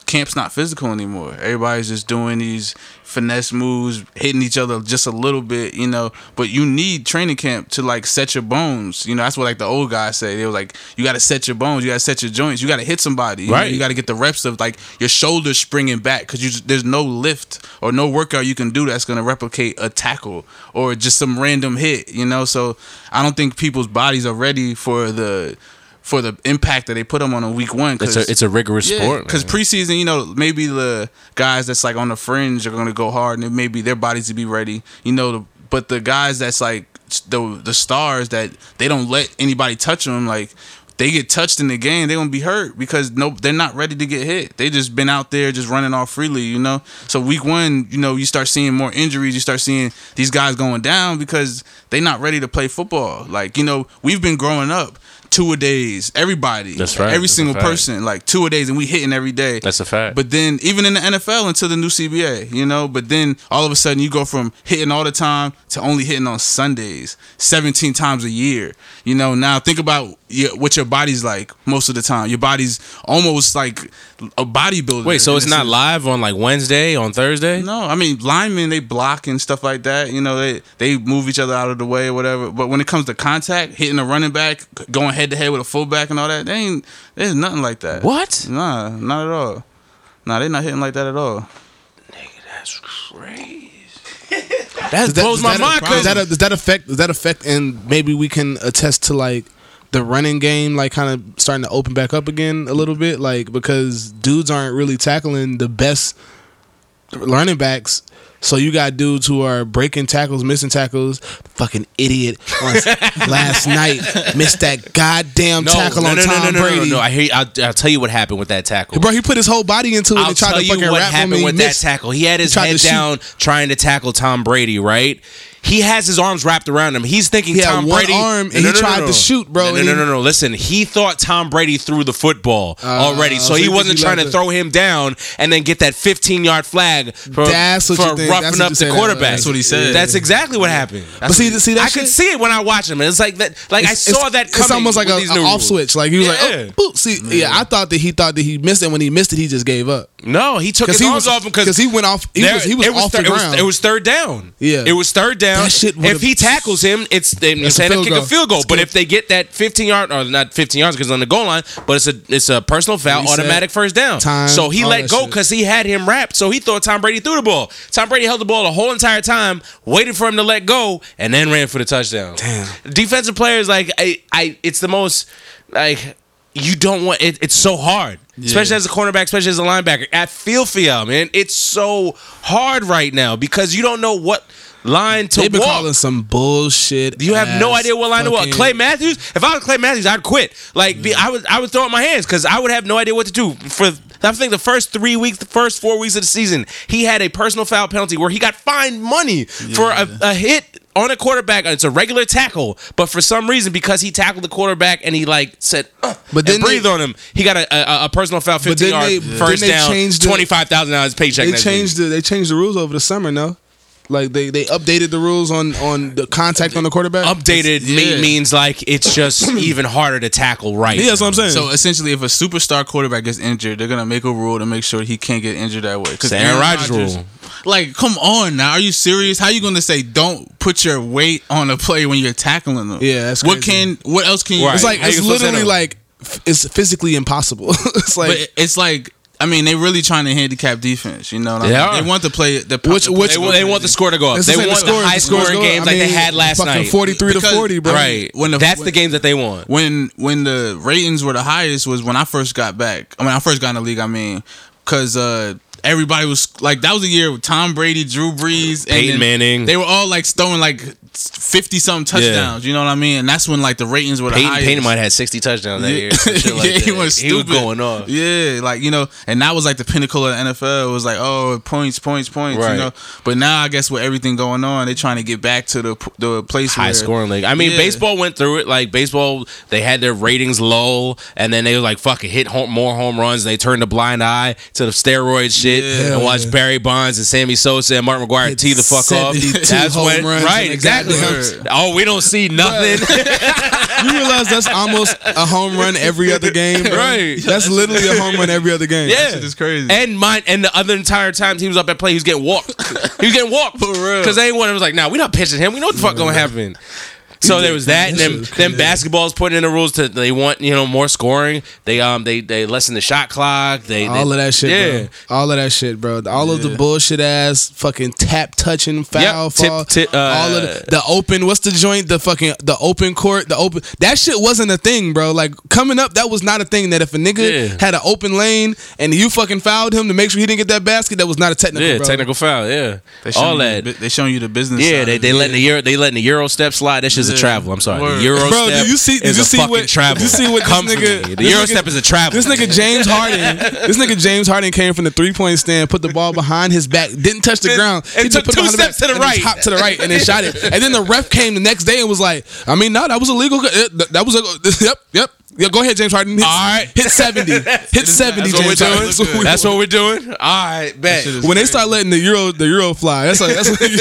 camp's not physical anymore. Everybody's just doing these finesse moves, hitting each other just a little bit, you know. But you need training camp to like set your bones. You know, that's what like the old guys say. They were like, you got to set your bones, you got to set your joints, you got to hit somebody. You know, Right. You got to get the reps of like your shoulders springing back because you just, there's no lift or no workout you can do that's gonna replicate a tackle or just some random hit. You know, so I don't think people's bodies are ready for the for the impact that they put them on in week one. It's a it's a rigorous sport. Because preseason, you know, maybe the guys that's like on the fringe are going to go hard, and maybe their bodies to be ready. You know, the, but the guys that's like the the stars that they don't let anybody touch them, like they get touched in the game, they're gonna be hurt because no, they're not ready to get hit. They just been out there just running off freely, you know. So week one, you know, you start seeing more injuries. You start seeing these guys going down because they're not ready to play football. Like you know, we've been growing up two a days. Everybody, That's right. Every That's single person, like two a days, and we hitting every day. That's a fact. But then even in the NFL until the new CBA, you know, but then all of a sudden you go from hitting all the time to only hitting on Sundays, 17 times a year. You know, now think about your, what your body's like most of the time. Your body's almost like a bodybuilder. Wait, so it's not sense. live on like Wednesday, on Thursday? No, I mean linemen they block and stuff like that. You know they they move each other out of the way or whatever. But when it comes to contact, hitting a running back, going head to head with a fullback and all that, they ain't there's nothing like that. What? Nah, not at all. Nah, they're not hitting like that at all. Nigga, that's crazy. *laughs* That that- blows my that- mind. Does 'cause- that does that affect does that affect and maybe we can attest to like the running game like kind of starting to open back up again a little bit like because dudes aren't really tackling the best running backs. So you got dudes who are breaking tackles, missing tackles. Fucking idiot on *laughs* last night missed that goddamn tackle on Tom Brady. No, no, no, I hear. You, I'll, I'll tell you what happened with that tackle. Bro, he put his whole body into it I'll and tried tell to you fucking what happened with missed. that tackle. He had his tried head shoot. down trying to tackle Tom Brady, right? He has his arms wrapped around him. He's thinking He had Tom one Brady. arm and he tried to shoot, bro, No, no, no, no, no. Listen, he thought Tom Brady threw the football uh, already, so so he wasn't he trying to the- throw him down and then get that 15 yard flag for, That's what for you roughing That's up you the say that quarterback. That's what he said. That's exactly what happened. But see, see that I shit? could see it when I watch him. It's like that. Like I saw that. Coming It's almost like with a, these a new off rules. switch. Like he was Yeah. like, oh, boop. See, yeah, I thought that he thought that he missed it. When he missed it, he just gave up. No, he took his arms was off him because because he went off. He was he was it off the ground. It was, third down. Yeah. it was third down. If he tackles him, it's they It's a say field kick a field goal. It's But good. if they get that 15 yard or not 15 yards because on the goal line, but it's a it's a personal foul, Reset, automatic first down. time, so he let go because he had him wrapped. So he thought Tom Brady threw the ball. Tom Brady held the ball the whole entire time, waited for him to let go, and then ran for the touchdown. Damn. defensive players like I, I it's the most like. You don't want it. It's so hard, especially as a cornerback, especially as a linebacker. I feel for y'all, man. It's so hard right now because you don't know what line to They've been walk. calling some bullshit. You have no idea what line to walk. Clay Matthews. If I was Clay Matthews, I'd quit. Like be, I would, I would throw up my hands because I would have no idea what to do. For I think the first three weeks, the first four weeks of the season, he had a personal foul penalty where he got fined money for a, a hit on a quarterback. It's a regular tackle, but for some reason, because he tackled the quarterback and he like said, uh, But and then breathed on him, he got a, a, a personal foul, But fifteen then yard they- first down, the- twenty five thousand dollars paycheck. They changed week. the they changed the rules over the summer. No, like they they updated the rules on on the contact on the quarterback. Updated Yeah. means like it's just *clears throat* even harder to tackle right. Yeah, that's what I'm saying. So essentially, if a superstar quarterback gets injured, they're gonna make a rule to make sure he can't get injured that way. Because It's Aaron Rodgers rule. Like, come on now, are you serious? How you gonna say don't put your weight on a player when you're tackling them? Yeah, that's what crazy. can what else can you? Right. it's like How it's literally like it's physically impossible. *laughs* it's like But it's like. I mean, they really trying to handicap defense. You know, what I They mean? they want to play the Which- which- They, want- they want the score to go up. That's They want saying, the the high scoring scores games I like they had last fucking night. 43 to 40, bro. Right. When the- That's the games that they want. when when the ratings were the highest was when I first got back. I mean, I first got in the league. I mean, because uh, everybody was like, that was a year with Tom Brady, Drew Brees, Peyton then Manning. They were all like throwing like fifty something touchdowns. You know what I mean? And that's when like the ratings were the Peyton, highest. Peyton might have had 60 touchdowns that year. *laughs* like yeah, he that. was He was going off. Yeah, like you know, and that was like the pinnacle of the NFL. It was like, oh, points, points, points. Right. You know, but now I guess with everything going on, they're trying to get back to the the place where High where, scoring league. I mean, Yeah. baseball went through it. Like baseball, they had their ratings low, and then they were like, "Fuck it, hit home, more home runs." And they turned a blind eye to the steroid shit Yeah. and watched Barry Bonds and Sammy Sosa and Mark McGwire tee the fuck off. 72 home runs right, in a exactly. Oh, we don't see nothing. *laughs* You realize that's almost a home run every other game, bro? Right. That's literally a home run every other game. Yeah, shit is crazy. And mine, and the other entire time he was up at play, he was getting walked. he was getting walked *laughs* For real. because they ain't one. It was like, nah, we not pitching him. We know what the fuck gonna happen. So *laughs* there was that, and then, then crazy. basketball's putting in the rules to they want you know more scoring. They um they they lessen the shot clock. They, All they- of that shit, yeah. bro. All of that shit, bro. All of the bullshit ass fucking tap touching foul Yep, fall. tip, uh, all of the, the open. What's the joint? The fucking the open court. The open. That shit wasn't a thing, bro. Like coming up, that was not a thing. That if a nigga Yeah. had an open lane and you fucking fouled him to make sure he didn't get that basket, that was not a technical. Yeah, bro. technical foul. Yeah, They showing all you that. the they showing you the business. Yeah, side they they it. letting the euro they letting the euro step slide. That's just a travel. I'm sorry, Word. the euro Bro, step did you see? Did is you a see fucking what? travel. You see what Come this nigga? The euro nigga- step is a travel. This nigga James Harden. this nigga James Harden came from the three point stand, put the ball behind his back, didn't touch the ground. and He took two steps to the right. hopped to the right, and then shot it. And then the ref came the next day and was like, "I mean, no, that was illegal. Uh, That was a *laughs* yep, yep." Yeah, go ahead, James Harden. Hit, All right. hit seventy. *laughs* Hit seventy. That's what we're James doing. Harden. That's what we- That's what we're doing. All right, bet. shit is when they start letting the euro the euro fly, that's like that's what you,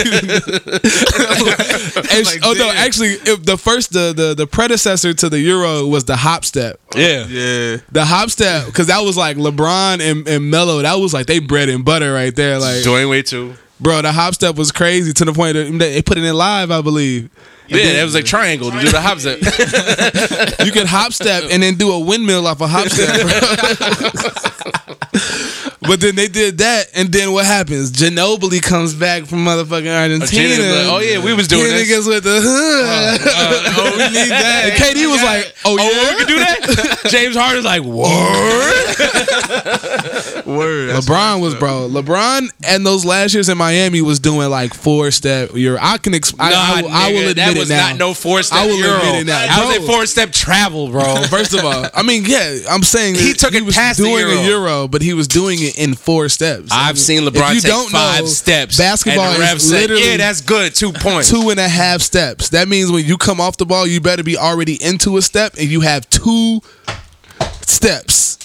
And- Like, *laughs* *laughs* oh no, actually, if the first the, the the predecessor to the euro was the hop step. Yeah. Yeah, The hop step, because that was like LeBron and, and Melo. That was like they bread and butter right there. Like, Dwyane Wade too. bro, the hop step was crazy to the point that they put it in live, I believe. Yeah, that was a triangle to do the hop step. *laughs* You could hop step and then do a windmill off a hop step. *laughs* but then they did that, and then what happens? Ginobili comes back from motherfucking Argentina. Ginobili, oh, yeah, we was doing Hitting this. niggas with the. Oh, uh, oh, we need that. And KD was like, "Oh, Oh, yeah, we can do that. *laughs* James Harden's like, word. *laughs* word. LeBron was bro. LeBron and those last years in Miami was doing like four step. You're I can exp- I, I, will- I will nigga, admit that it was now. not no four step I will euro. admit it now. That was a four step travel, bro. *laughs* First of all, I mean, yeah, I'm saying He that took it was past the doing a Euro. euro, but he was doing it in four steps. I I've mean, seen LeBron you take don't five know, steps. Basketball and the ref is said, literally yeah, that's good. Two points. two and a half steps. That means when you come off the ball, you better be already into a step, and you have two steps.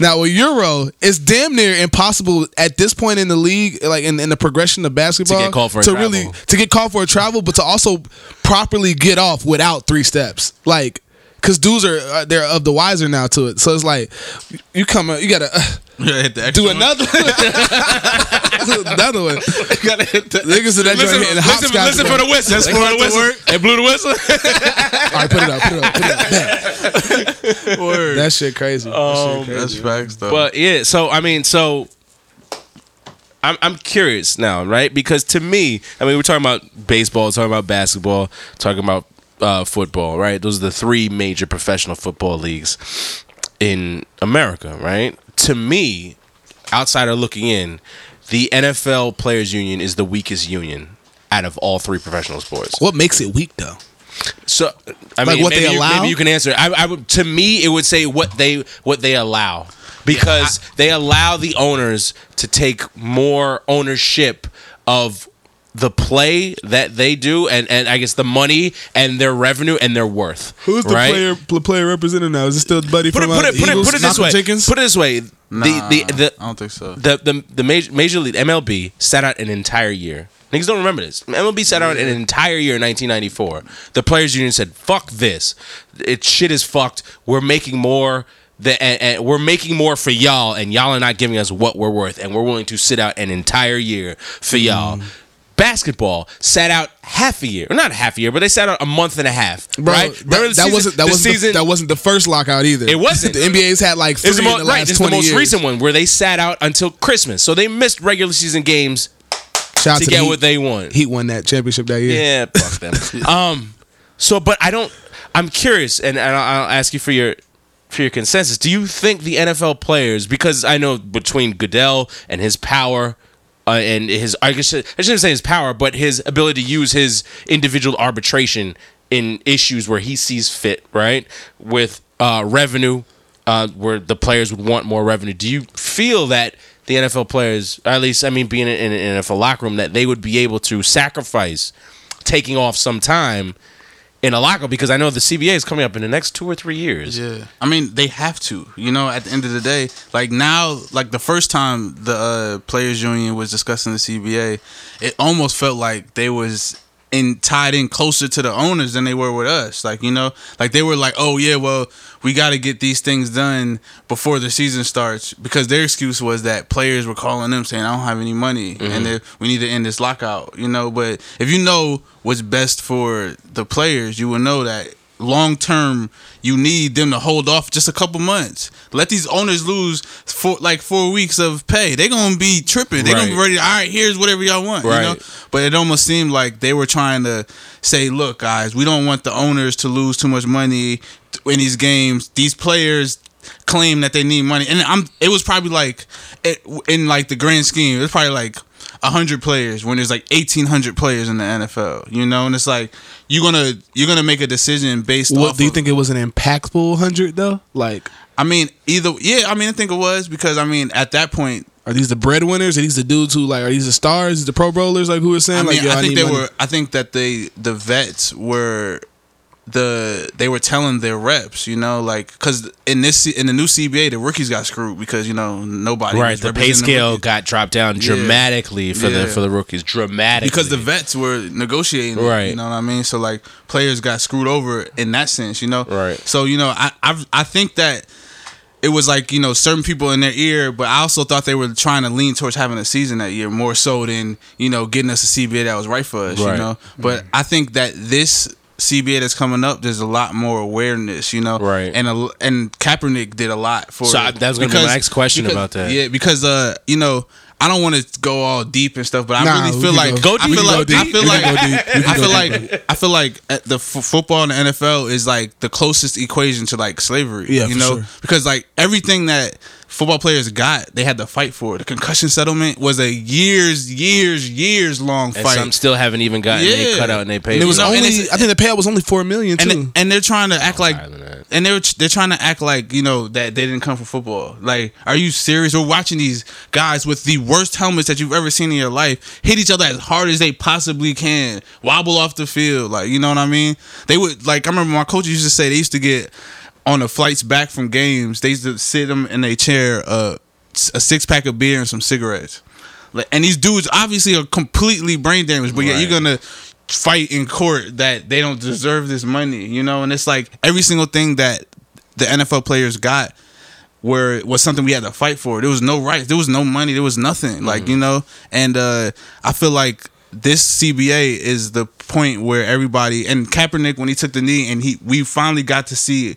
Now, a euro is damn near impossible at this point in the league, like in, in the progression of basketball, to get called for a really travel. to get called for a travel, but to also properly get off without three steps, like. Cause dudes are uh, they're of the wiser now to it, so it's like you come, you gotta uh, Yeah, hit the extra do one. another, *laughs* another one. gotta hit the Niggas in that joint Listen, hitting listen, listen for the whistle. Just for it the whistle. work. They blew the whistle. *laughs* All right, put it up, put it up, put it up. *laughs* Word. That shit crazy. That Um, shit That's facts though. But yeah, so I mean, so I'm I'm curious now, right? Because to me, I mean, we're talking about baseball, talking about basketball, talking about uh, football, right? Those are the three major professional football leagues in America, right? To me, outsider looking in, the NFL Players Union is the weakest union out of all three professional sports. What makes it weak though? So, I Like mean, what they you, allow? maybe you can answer. I, I would, to me, it would say what they what they allow because they allow the owners to take more ownership of the play that they do, and and I guess the money and their revenue and their worth. Who's the right? player pl- player representing now? Is it still Buddy Put it, put uh, it, put it, put it this Malcolm way. Jenkins? Put it this way. nah, the the the I don't think so. the the the major major league MLB sat out an entire year. Niggas don't remember this. MLB sat out an entire year in 1994. The players union said, "Fuck this. It shit is fucked. We're making more." The, and, and we're making more for y'all, and y'all are not giving us what we're worth, and we're willing to sit out an entire year for y'all. Basketball sat out half a year, or not half a year, but they sat out a month and a half. Bro, right? that, that season- wasn't that the wasn't season, the, that wasn't the first lockout either. It wasn't. The NBA's had like three it's the in mo- the right. last It's the most years. recent one where they sat out until Christmas, so they missed regular season games Shout to to get Heat. what they want. Heat won that championship that year. Yeah, fuck them. *laughs* um, so but I don't. I'm curious, and, and I'll, I'll ask you for your for your consensus. Do you think the NFL players, because I know between Goodell and his power. Uh, and his, I guess I shouldn't say his power, but his ability to use his individual arbitration in issues where he sees fit, right? With uh, revenue, uh, where the players would want more revenue. Do you feel that the NFL players, at least I mean, being in an NFL locker room, that they would be able to sacrifice taking off some time in a locker because I know the CBA is coming up in the next two or three years. Yeah, I mean they have to. You know, at the end of the day, like now, like the first time the uh, players union was discussing the CBA, it almost felt like they was and tied in closer to the owners than they were with us. Like you know, like they were like, oh yeah, well we got to get these things done before the season starts because their excuse was that players were calling them saying I don't have any money and mm-hmm. that we need to end this lockout. You know, but if you know what's best for the players, you will know that long term you need them to hold off just a couple months. Let these owners lose for like four weeks of pay. They're gonna be tripping. They're gonna be ready. All right, here's whatever y'all want. You know. Right. But it almost seemed like they were trying to say, look, guys, we don't want the owners to lose too much money in these games. These players claim that they need money, and I'm. It was probably like, it, in like the grand scheme, it was probably like hundred players when there's like eighteen hundred players in the NFL. You know, and it's like you're gonna you're gonna make a decision based What off. do you of- think it was an impactful hundred though? Like, I mean, either yeah. I mean, I think it was because I mean, at that point, are these the breadwinners? Are these the dudes who like? Are these the stars? The Pro Bowlers? Like who are saying? I mean, like, I think need they money. were. I think that they the vets were the they were telling their reps, you know, like because in this in the new CBA, the rookies got screwed because you know nobody Right, the pay representing the scale got dropped down dramatically for Yeah. the for the rookies. Dramatically because the vets were negotiating, Right. You know what I mean? So like players got screwed over in that sense, you know. Right. So you know, I I I think that it was like you know certain people in their ear, but I also thought they were trying to lean towards having a season that year more so than you know getting us a CBA that was right for us, you know. But mm. I think that this CBA that's coming up, there's a lot more awareness, you know. Right. And a, and Kaepernick did a lot for. So it. I- that was gonna be my next question because- about that. Yeah, because uh, you know. I don't want to go all deep and stuff, but I Nah, really feel like go- Go I feel like go I feel like can go deep. We can I feel like I feel like the f- football in the NFL is like the closest equation to like slavery. Yeah, you for know, sure. because like everything that football players got, they had to fight for. It. The concussion settlement was a years, years, years long and fight. some still haven't even gotten they cut out and they paid. And it was No, and only. I think the payout was only four million too. and and they're trying to act like higher than that. and they're they're trying to act like you know that they didn't come from football. Like, are you serious? We're watching these guys with the worst helmets that you've ever seen in your life hit each other as hard as they possibly can, wobble off the field. Like, you know what I mean? They would like. I remember my coaches used to say they used to get on the flights back from games. They used to sit them in a chair, uh, a six pack of beer and some cigarettes. Like, and these dudes obviously are completely brain damaged, but yet Right. you're gonna fight in court that they don't deserve this money, you know? And it's like every single thing that the NFL players got where was something we had to fight for. There was no rights, there was no money, there was nothing. Like, you know, and uh I feel like this CBA is the point where everybody and Kaepernick when he took the knee and he we finally got to see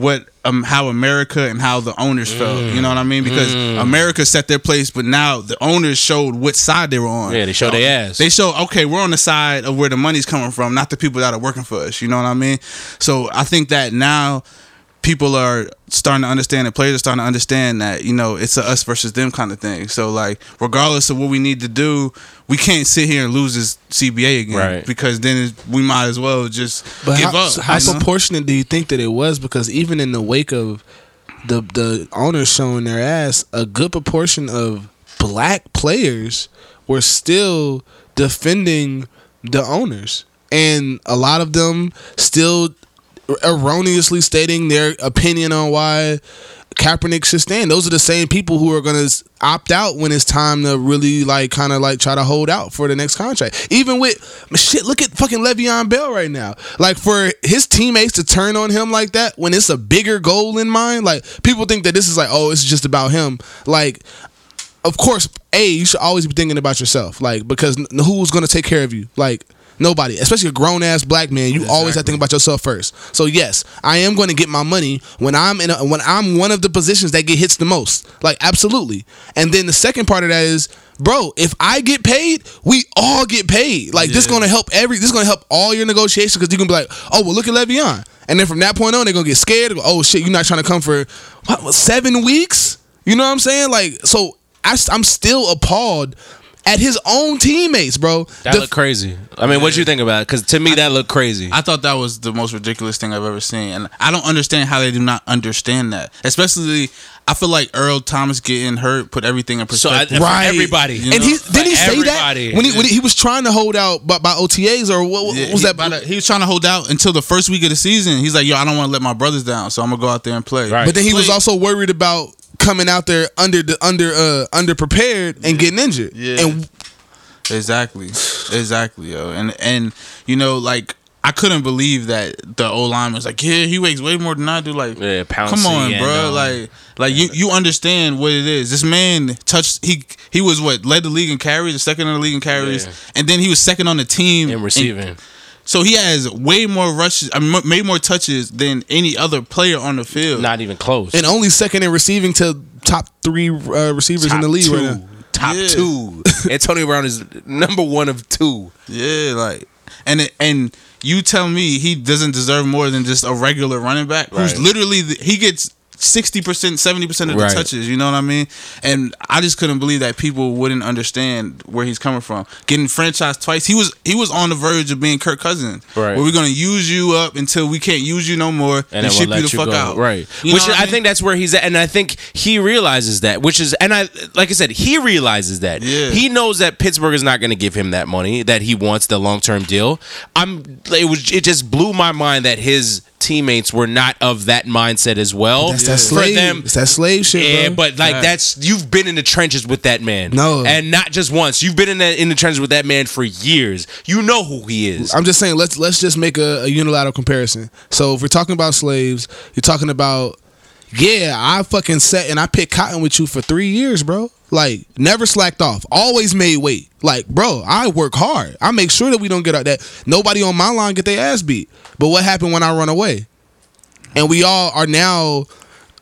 what um how America and how the owners felt. You know what I mean? Because America set their place, but now the owners showed what side they were on. Yeah, they showed their ass. They show okay, we're on the side of where the money's coming from, not the people that are working for us. You know what I mean? So I think that now people are starting to understand, and players are starting to understand that you know it's a us versus them kind of thing. So like, regardless of what we need to do, we can't sit here and lose this CBA again, Right. Because then we might as well just But give how, up. so how you know? proportionate do you think that it was? Because even in the wake of the the owners showing their ass, a good proportion of black players were still defending the owners, and a lot of them still erroneously stating their opinion on why Kaepernick should stand. Those are the same people who are going to opt out when it's time to really like kind of like try to hold out for the next contract. Even with shit, look at fucking Le'Veon Bell right now. Like for his teammates to turn on him like that when it's a bigger goal in mind. Like people think that this is like oh it's just about him. Like of course, a you should always be thinking about yourself, like because who's going to take care of you, like. Nobody, especially a grown ass black man, you always have to think about yourself first. So yes, I am going to get my money when I'm in a, when I'm one of the positions that get hits the most. Like absolutely. And then the second part of that is, bro, if I get paid, we all get paid. Like this Yeah. going to help every. This going to help all your negotiations because you can be like, oh well, look at Le'Veon, and then from that point on, they're gonna get scared. Go, oh shit, you're not trying to come for what, seven weeks. You know what I'm saying? Like so, I, am still appalled at his own teammates, bro. That The- looked crazy. I mean, what you think about it? Because to me, that looked crazy. I thought that was the most ridiculous thing I've ever seen, and I don't understand how they do not understand that. Especially, I feel like Earl Thomas getting hurt put everything in so I, perspective. for Right. everybody, You and he didn't he say everybody. that when he, when he he was trying to hold out by, by OTAs or what, what Yeah, was he, that? by the- he was trying to hold out until the first week of the season. He's like, "Yo, I don't want to let my brothers down, so I'm gonna go out there and play." Right. but then he was also worried about coming out there under the under uh under prepared and getting injured. Yeah. And exactly. Exactly, yo. And and you know, like I couldn't believe that the O line was like, yeah, he weighs way more than I do. Like, Yeah, Pouncey come on, bro. um, like, like you you understand what it is. This man touched. He he was what led the league in carries, the second in the league in carries, Yeah. and then he was second on the team in receiving. So he has way more rushes, I mean, way more touches than any other player on the field. Not even close. and only second in receiving to top three uh, receivers in the league two. right now. Top Yeah. two. *laughs* Antonio Brown is number one of two. Yeah, like and it, and you tell me he doesn't deserve more than just a regular running back who's literally the, he gets. 60%, 70% of the Right. touches, you know what I mean? And I just couldn't believe that people wouldn't understand where he's coming from. Getting franchised twice. He was he was on the verge of being Kirk Cousins. Right. Where we're gonna use you up until we can't use you no more and, and ship you the fuck go. out. Right. You Which I, mean? think that's where he's at, and I think he realizes that. Which is, and I like I said, he realizes that. Yeah. He knows that Pittsburgh is not going to give him that money that he wants the long term deal. I'm. It was. It just blew my mind that his teammates were not of that mindset as well. That's that For slave. them, it's that slave shit, yeah, bro. but like Facts. that's you've been in the trenches with that man. No. and not just once. You've been in the in the trenches with that man for years. You know who he is. I'm just saying let's let's just make a, a unilateral comparison. So if we're talking about slaves, you're talking about yeah, I fucking sat and I picked cotton with you for three years, bro. Like never slacked off, always made weight. Like, bro, I work hard. I make sure that we don't get out that nobody on my line get their ass beat. But what happened when I run away? And we all are now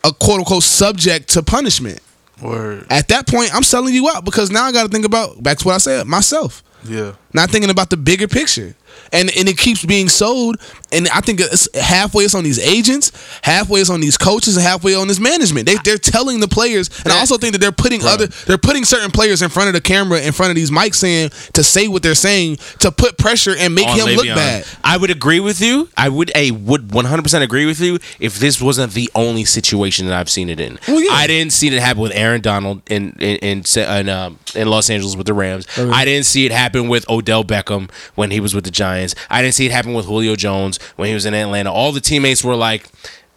a quote unquote subject to punishment. Word. At that point, I'm selling you out because now I got to think about back to what I said myself Yeah. not thinking about the bigger picture. And and it keeps being sold. And I think it's halfway it's on these agents, halfway it's on these coaches, and halfway on this management. They they're telling the players, and I also think that they're putting other they're putting certain players in front of the camera, in front of these mics, saying to say what they're saying to put pressure and make on him look bad. I would agree with you. I would a would 100% agree with you if this wasn't the only situation that I've seen it in. Well, yeah. I didn't see it happen with Aaron Donald in in in, in, um, in Los Angeles with the Rams. I didn't see it happen with Odell Beckham when he was with the Giants. I didn't see it happen with Julio Jones when he was in Atlanta. All the teammates were like,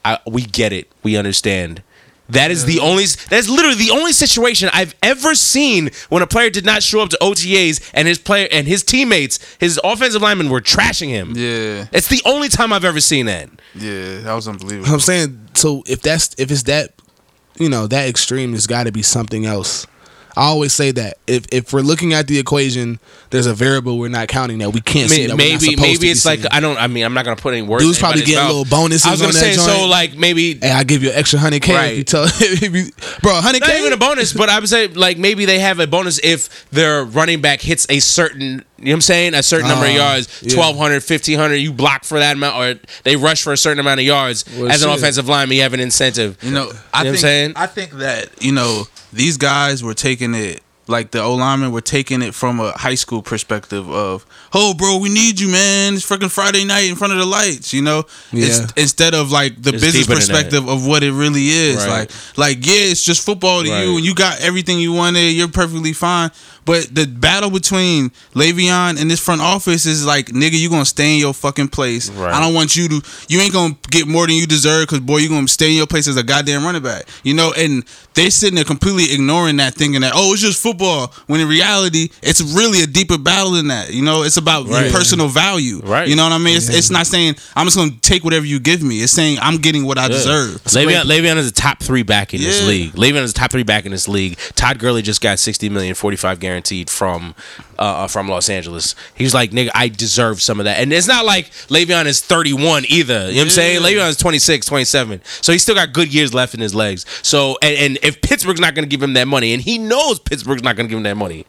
I, "We get it. We understand." That is the only. That's literally the only situation I've ever seen when a player did not show up to OTAs and his player and his teammates, his offensive linemen, were trashing him. Yeah. It's the only time I've ever seen that. Yeah. That was unbelievable. I'm saying so if that's if it's that you know that extreme, there's got to be something else. I always say that if if we're looking at the equation, there's a variable we're not counting that we can't see. May- That we're not maybe to maybe be it's like seeing. I don't. I mean, I'm not gonna put any words. Dudes probably getting mouth. little bonuses I was gonna on say so. Like maybe Hey, I give you an extra hundred k. Right. If you tell, *laughs* if you, bro, hundred k. not k. even a bonus, but I would say like maybe they have a bonus if their running back hits a certain, you know what I'm saying, a certain number of Ah, yards, yeah. 1200, 1500, you block for that amount or they rush for a certain amount of yards. Well, As an shit. offensive lineman, you have an incentive. You know, I You know what I'm saying? I think that you know these guys were taking it like the O linemen were taking it from a high school perspective of, oh, bro, we need you, man. It's freaking Friday night in front of the lights, you know. It's, Yeah. instead of like the It's business deeper than that. perspective of what it really is. Right. Like, like yeah, it's just football to Right. you, and you got everything you wanted. You're perfectly fine. But the battle between Le'Veon and this front office is like, nigga, you gonna stay in your fucking place. Right. I don't want you to. You ain't gonna get more than you deserve because boy, you gonna stay in your place as a goddamn running back. You know, and they sitting there completely ignoring that, thinking that oh, it's just football. When in reality, it's really a deeper battle than that. You know, it's about your Right. personal value. Right. You know what I mean? It's, it's not saying I'm just gonna take whatever you give me. It's saying I'm getting what I deserve. Le'Veon, Le'Veon is a top three back in this league. Le'Veon is a top three back in this league. Todd Gurley just got 60 million, 45 guaranteed from uh, uh, from Los Angeles. He's like, nigga, I deserve some of that. And it's not like Le'Veon is 31 either. You know what I'm saying? Le'Veon is 26, 27. So he's still got good years left in his legs. So, and, and if Pittsburgh's not going to give him that money, and he knows Pittsburgh's not going to give him that money,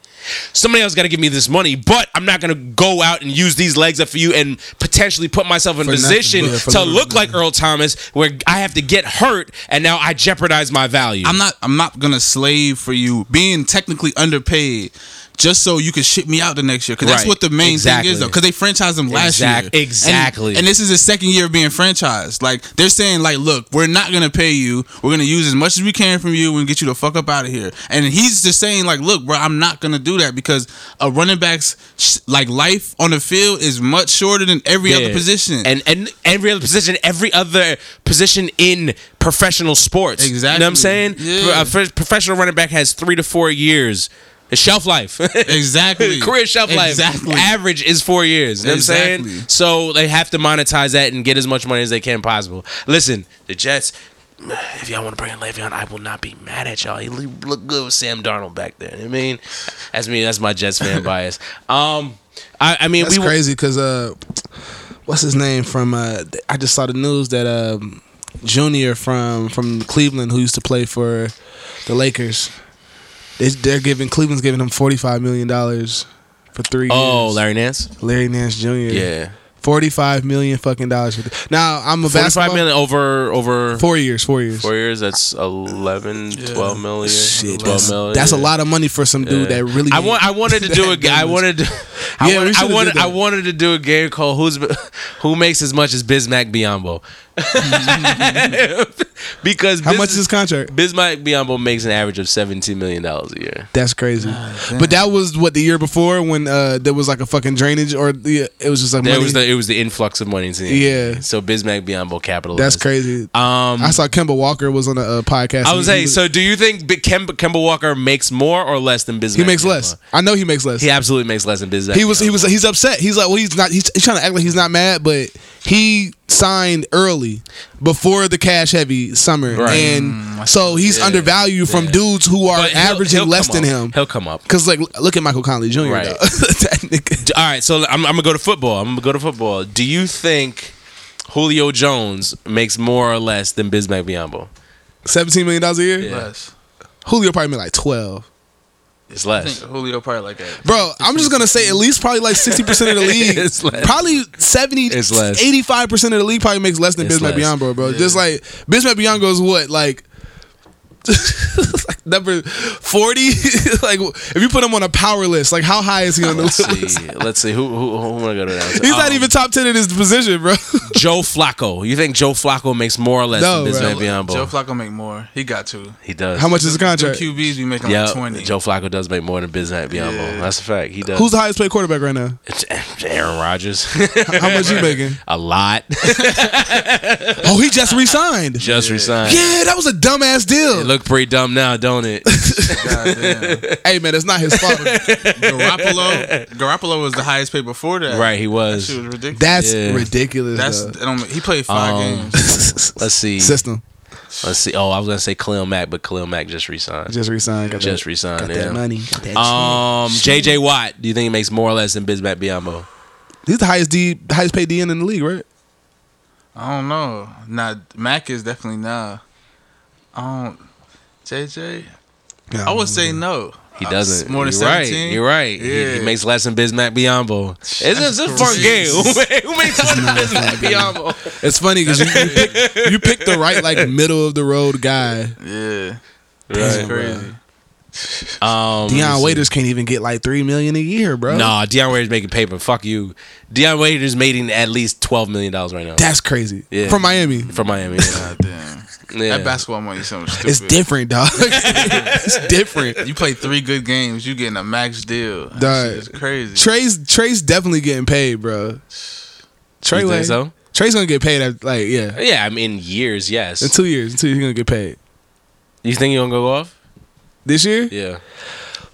somebody else got to give me this money, but I'm not going to go out and use these legs up for you and potentially put myself in For position Yeah, to look like Earl Thomas, where I have to get hurt and now I jeopardize my value. I'm not. I'm not gonna slave for you being technically underpaid. Just so you can ship me out the next year, because that's Right. what the main Exactly. thing is, though. Because they franchised them last year, exactly. And, this is the second year of being franchised. Like they're saying, like, look, we're not gonna pay you. We're gonna use as much as we can from you and get you the fuck up out of here. And he's just saying, like, look, bro, I'm not gonna do that because a running back's sh- like life on the field is much shorter than every other position. And and every other position, every other position in professional sports. Exactly. You know what I'm saying? Yeah. A professional running back has three to four years It's shelf life. *laughs* Exactly. Career shelf life. Exactly. Average is four years. You know what I'm saying? So they have to monetize that and get as much money as they can possible. Listen, the Jets. *sighs* If y'all want to bring in Le'Veon, I will not be mad at y'all. He look good with Sam Darnold back there. You know what I mean, that's me. That's my Jets fan *laughs* bias. Um, I, I mean, That's we crazy because uh, what's his name from? Uh, I just saw the news that um, Junior from from Cleveland, who used to play for the Lakers, they, they're giving Cleveland's giving him forty five million dollars for three Oh, years. Oh, Larry Nance. Larry Nance Jr. Yeah, forty five million fucking dollars. For th- now I'm a forty-five basketball. million over over Four years, four years. four years. That's 11, 12 million. Shit, 12 that's, million. that's a lot of money for some dude that really. I want. I wanted to do a. *laughs* ga- I wanted. To, I, Yeah, we wanted, I should've wanted. did. I wanted to do a game called "Who's *laughs* Who Makes as much as Bismack Biyombo," *laughs* because How Biz- much is his contract? Bismack Biyombo makes an average of seventeen million dollars a year. That's crazy. but that was what the year before when uh, there was like a fucking drainage or the, it was just like There money. was the it was the influx of money into the Yeah. NBA. So Bismack Biyombo capitalized. That's crazy. Um, I saw Kemba Walker was on a, uh podcast. I was he- saying. So, do you think Bi- Kemba, Kemba Walker makes more or less than Bismack? he makes Biyombo? less. I know he makes less. He absolutely makes less than Bismack. he was he was he's upset. He's like, well, he's not. He's, he's trying to act like he's not mad, but he signed early before the cash heavy summer, Right. and mm, so he's undervalued from yeah. dudes who are he'll- averaging he'll less than up. him. He'll come up. Cause like, look at Michael Conley Jr. Right. though. *laughs* All right, so I'm, I'm gonna go to football. I'm gonna go to football. Do you think Julio Jones makes more or less than Bismack Biyombo? Seventeen million dollars a year. Yeah. Less. Julio probably made like twelve. It's I less. think Julio probably like that. Bro, I'm just gonna say at least probably like sixty percent of the *laughs* league. It's less. Probably 70, It's less. 85 percent of the league probably makes less than It's Bismack less. Biyombo, bro. Just like Bismack Biyombo is what like. *laughs* like number 40 *laughs* like if you put him on a power list like how high is he on the Let's list see. Let's see. Who who, who am I gonna go to? Now? he's not Um, even top 10 in his position bro *laughs* Joe Flacco. You think Joe Flacco makes more or less No, than Bismack bro. Joe Flacco make more. He got to. he does. how much is his Them contract QBs be making Yeah, like twenty. Joe Flacco does make more than Bismack Biyombo. Yeah. That's a fact. He does. who's the highest paid quarterback right now It's Aaron Rodgers. how much you making a lot. oh he just resigned Just resigned. yeah that was a dumbass It deal look pretty dumb now, don't it? *laughs* Goddamn. hey man it's not his fault Garoppolo. *laughs* Garoppolo was the highest paid before that. right, he That was. shit was ridiculous. that's Yeah. ridiculous That's though. that don't he played five Um, games. *laughs* Let's see. system Let's see. Oh, I was gonna say Khalil Mack, but Khalil Mack just resigned. just resigned got Just that, resigned. got yeah. that money got that Um, JJ Watt. Do you think he makes more or less than Bismack Biyombo? He's the highest D, highest paid DN in the league, right? I don't know. Nah, Mack is definitely nah. I don't. JJ. I would say no. He doesn't. more than You're right. You're right. He, he makes less than Bismack Biyombo. It's just a fun game. *laughs* Who makes more than Bismack Biyombo? It's funny because you, you, pick, you pick the right like middle of the road guy. Yeah, Right. it's crazy. Um, Dion Waiters can't even get like three million a year, bro. Nah, Dion Waiters making paper. Fuck you. Dion Waiters making at least twelve million dollars right now that's crazy. Yeah. From Miami, from Miami. Yeah. God damn. Yeah. That basketball money is something stupid. it's different, dog. *laughs* it's different. You play three good games, you getting a max deal. That Dog. shit crazy. Trey's Trey's definitely getting paid, bro. Trey, You think so? Trey's gonna get paid. At, like yeah, Yeah, I mean years. Yes. in two years. In two years, he's gonna get paid. you think you're gonna go off? This year, Yeah.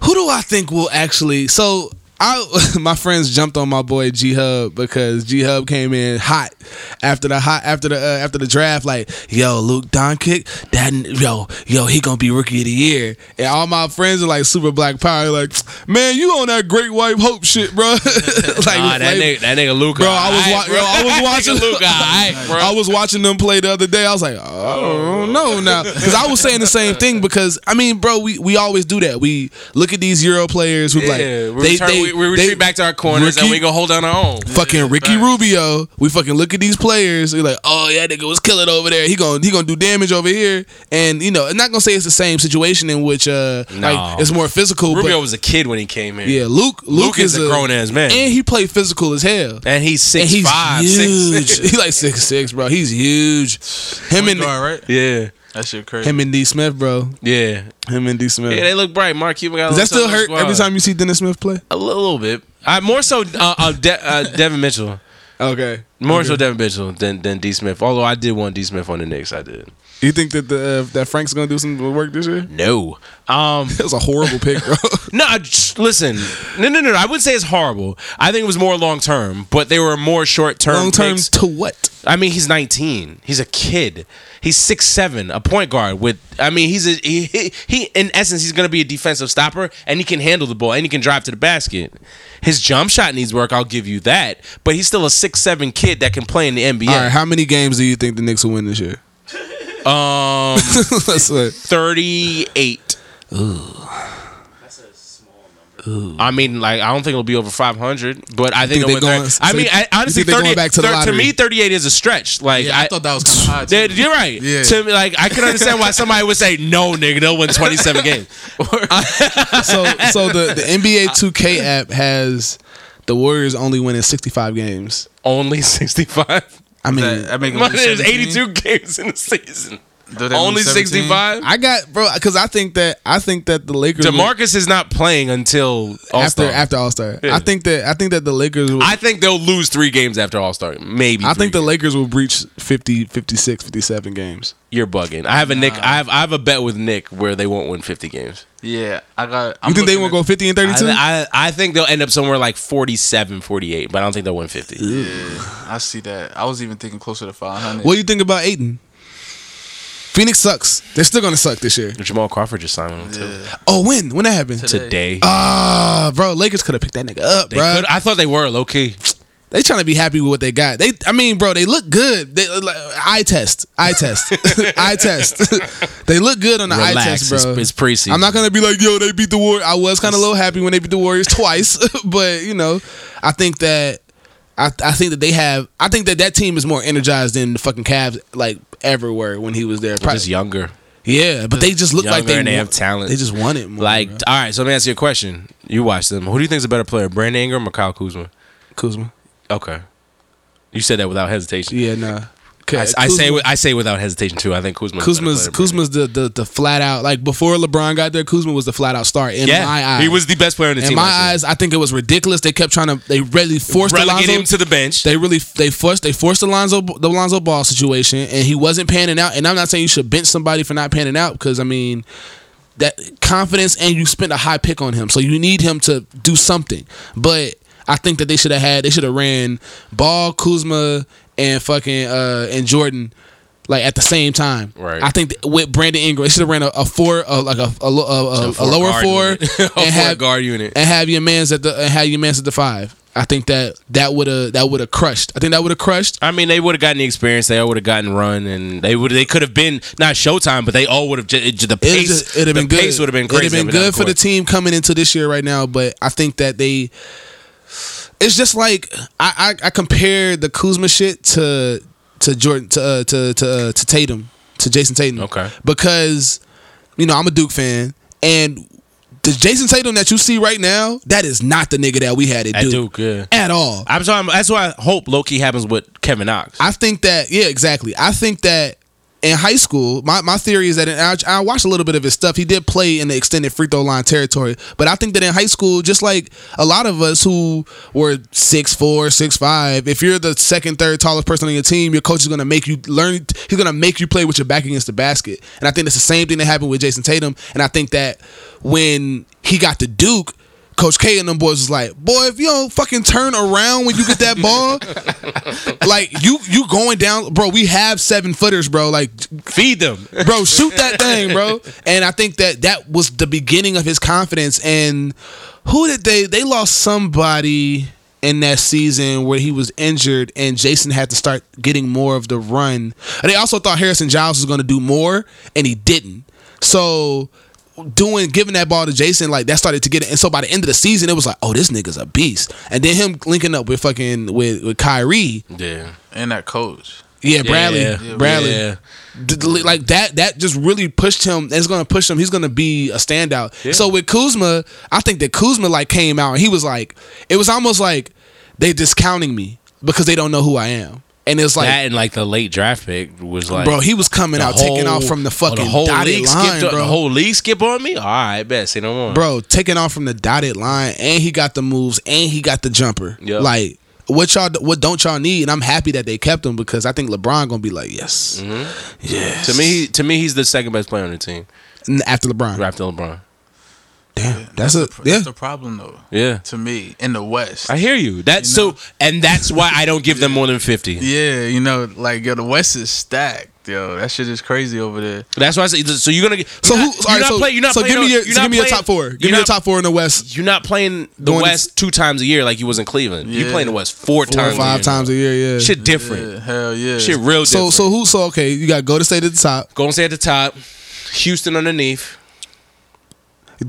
who do I think will actually? So I, *laughs* my friends jumped on my boy G Hub because G Hub came in hot after the hot after the uh, after the draft. Like, yo, Luke Doncic, that yo, yo, he gonna be rookie of the year. And all my friends are like super black power. Like, man, you on that great white hope shit, bro? *laughs* like, Ah, that like, nigga, that nigga Luka. Bro, I was wa- yo, I was *laughs* watching Luke, Alright, bro. I was watching them play the other day. I was like, oh, I don't know now, because I was saying the same thing. Because I mean, bro, we, we always do that. We look at these Euro players who like yeah, we, they, return, they, we, retreat they- back to our corners and we go hold down our own. Fucking Ricky. Rubio, we fucking look at these players. We're like, oh yeah, nigga was killing over there. He gonna he gonna do damage over here, and you know, I'm not gonna say it's the same situation in which uh No. like it's more physical. Rubio but was a kid when he came in. yeah, Luke Luke, Luke is a grown ass man. and he played physical as hell. and he's six and he's five, huge. six, *laughs* he like six six, bro. He's huge. Him and All right. yeah, That shit crazy. him and D Smith, bro. yeah, Him and D Smith. yeah. They look bright. Mark Cuban got. Does that still hurt every time you see Dennis Smith play? A little, bit. Uh, more so, uh, uh, De- uh, *laughs* Devin Mitchell. Okay. More so Devin Mitchell than than D Smith. Although I did want D Smith on the Knicks. I did. Do you think that the uh, that Frank's gonna do some work this year? No. Um, *laughs* That was a horrible pick, bro. *laughs* no, I just- listen. No, no, no, no. I wouldn't say it's horrible. I think it was more long term, but they were more short term. Long term to what? I mean, he's 19. He's a kid. He's six seven, a point guard with. I mean, he's a he, he, he in essence he's going to be a defensive stopper, and he can handle the ball, and he can drive to the basket. His jump shot needs work. I'll give you that, but he's still a six seven kid that can play in the NBA. All right, how many games do you think the Knicks will win this year? Um, *laughs* Let's say. 38. That's a small number. I mean, like I don't think it'll be over 500, but I think, think it'll they win going- 30. I so mean, I, honestly, think they going 30 back to the thir- lottery? me, 38 is a stretch. Like Yeah, I, thought that was kind of high. you're right. Yeah. To me, like I can understand why somebody would say no, nigga. They'll win 27 *laughs* games. *laughs* so so the, the NBA 2K app has the Warriors only winning 65 games. Only 65. I mean, That, that make them *laughs* there's 82 games in the season. Do they lose Only 65. I got bro because I think that I think that the Lakers will- Demarcus is not playing until after All-Star. after All Star. Yeah. I think that I think that the Lakers. Will, I, I think they'll lose three games after All Star. Maybe. I think the. Lakers will breach 50, 56, 57 games. You're bugging. I have a Nick. I have I have a bet with Nick where they won't win 50 games. Yeah, I got. You think they won't go 50 and 32? I, I I think they'll end up somewhere like 47, 48, but I don't think they'll win 50. Yeah, I see that. I was even thinking closer to 500. what do you think about Ayton? Phoenix sucks. They're still gonna suck this year. Jamal Crawford just signed with them too. Oh, when? When that happened? Today. Ah, bro, Lakers could have picked that nigga up, They bro. could, I thought they were low key. They trying to be happy with what they got. They, I mean, bro, they look good. They uh, like, eye test, eye test, *laughs* eye test. *laughs* they look good on the eye test, bro. It's, it's preseason. I'm not gonna be like, yo, they beat the Warriors. I was kind of a little happy when they beat the Warriors twice, *laughs* but you know, I think that I, I think that they have. I think that that team is more energized than the fucking Cavs like ever were when he was there. Probably- just younger. yeah, but they just look like they and they have talent. They just won it. More, Like, bro. all right. So let me ask you a question. You watch them. Who do you think is a better player, Brandon Ingram or Kyle Kuzma? Kuzma. Okay. You said that without hesitation. Yeah, nah. I, I say I say without hesitation too. I think Kuzma. Kuzma's Kuzma's the, the the flat out like before LeBron got there. Kuzma was the flat out star in yeah, my eyes. he was the best player on the in team. my eyes. I think it was ridiculous. They kept trying to. They really forced relegate Alonzo. him to the bench. they really they forced they forced Alonzo the Alonzo Ball situation, and he wasn't panning out. And I'm not saying you should bench somebody for not panning out because I mean that confidence and you spent a high pick on him, so you need him to do something. But I think that they should have had they should have ran Ball, Kuzma, and fucking uh and Jordan. Like at the same time, Right. I think with Brandon Ingram, they should have ran a, a four, uh, like a a, a, a, a lower four. *laughs* A and four have guard unit. and have your man's at the and have your man's at the five. I think that that would have that would have crushed. I think that would have crushed. I mean, they would have gotten the experience. They all would have gotten run, and they would. They could have been not Showtime, but they all would have. The pace. just- it'd have been the good. pace would have been crazy. It'd have been up and down good for the team coming into this year right now. But I think that they. It's just like I I, I compare the Kuzma shit to to Jordan to uh, to to uh, to Tatum to Jayson Tatum. Okay. Because you know I'm a Duke fan and. The Jayson Tatum that you see right now, that is not the nigga that we had at At Duke, Duke, yeah. at all. I'm talking. That's why I hope Loki happens with Kevin Knox. I think that yeah, exactly. I think that in high school, my, my theory is that and I, I watched a little bit of his stuff. He did play in the extended free throw line territory, but I think that in high school, just like a lot of us who were six four, six five, if you're the second, third tallest person on your team, your coach is gonna make you learn. He's gonna make you play with your back against the basket, and I think that's the same thing that happened with Jayson Tatum. And I think that when he got to Duke. Coach K and them boys was like, boy, if you don't fucking turn around when you get that ball, *laughs* like you you going down, bro. We have seven footers, bro. Like, Feed them. bro, shoot that thing, bro. And I think that that was the beginning of his confidence. And who did they? They lost somebody in that season where he was injured, and Jayson had to start getting more of the run. And they also thought Harrison Giles was going to do more, and he didn't. So doing giving that ball to Jayson, like that started to get it. And so by the end of the season, it was like, oh, this nigga's a beast. And then him linking up with fucking with, with Kyrie. Yeah. and that coach. Yeah, Bradley. Yeah. Bradley. Yeah. D- d- like that that just really pushed him it's gonna push him he's gonna be a standout so with kuzma i think that kuzma like came out and he was like it was almost like they discounting me because they don't know who i am and it's like that and like the late draft pick was like, bro he was coming out taking off from the oh, fucking the whole dotted league line skipped. bro The whole league skip on me. All right, bet. Say no more. bro taking off from the dotted line and he got the moves and he got the jumper Yep. like what y'all what don't y'all need? And I'm happy that they kept him because I think LeBron gonna be like, yes, Mm-hmm. yes. To me, to me, he's the second best player on the team after LeBron, after LeBron. Damn, that's, the, a pr- yeah. that's the problem though. Yeah. To me, in the West. I hear you. That's so, and that's why I don't give them more than fifty. yeah, you know, like yo, the West is stacked. Yo, that shit is crazy over there. That's why I say. So you're gonna get. So who? not, you're not so, playing. You're not so playing. give me your you're so not give me your top four. Give me your top four in the West. You're not playing the Going to- West two times a year like you was in Cleveland. You Yeah. playing the West four, Four or times, five a year. times a year. Yeah. Shit different. Yeah, hell yeah. Shit real so different. so who? So okay, you got Golden State at the top. Go Golden State at the top, Houston underneath.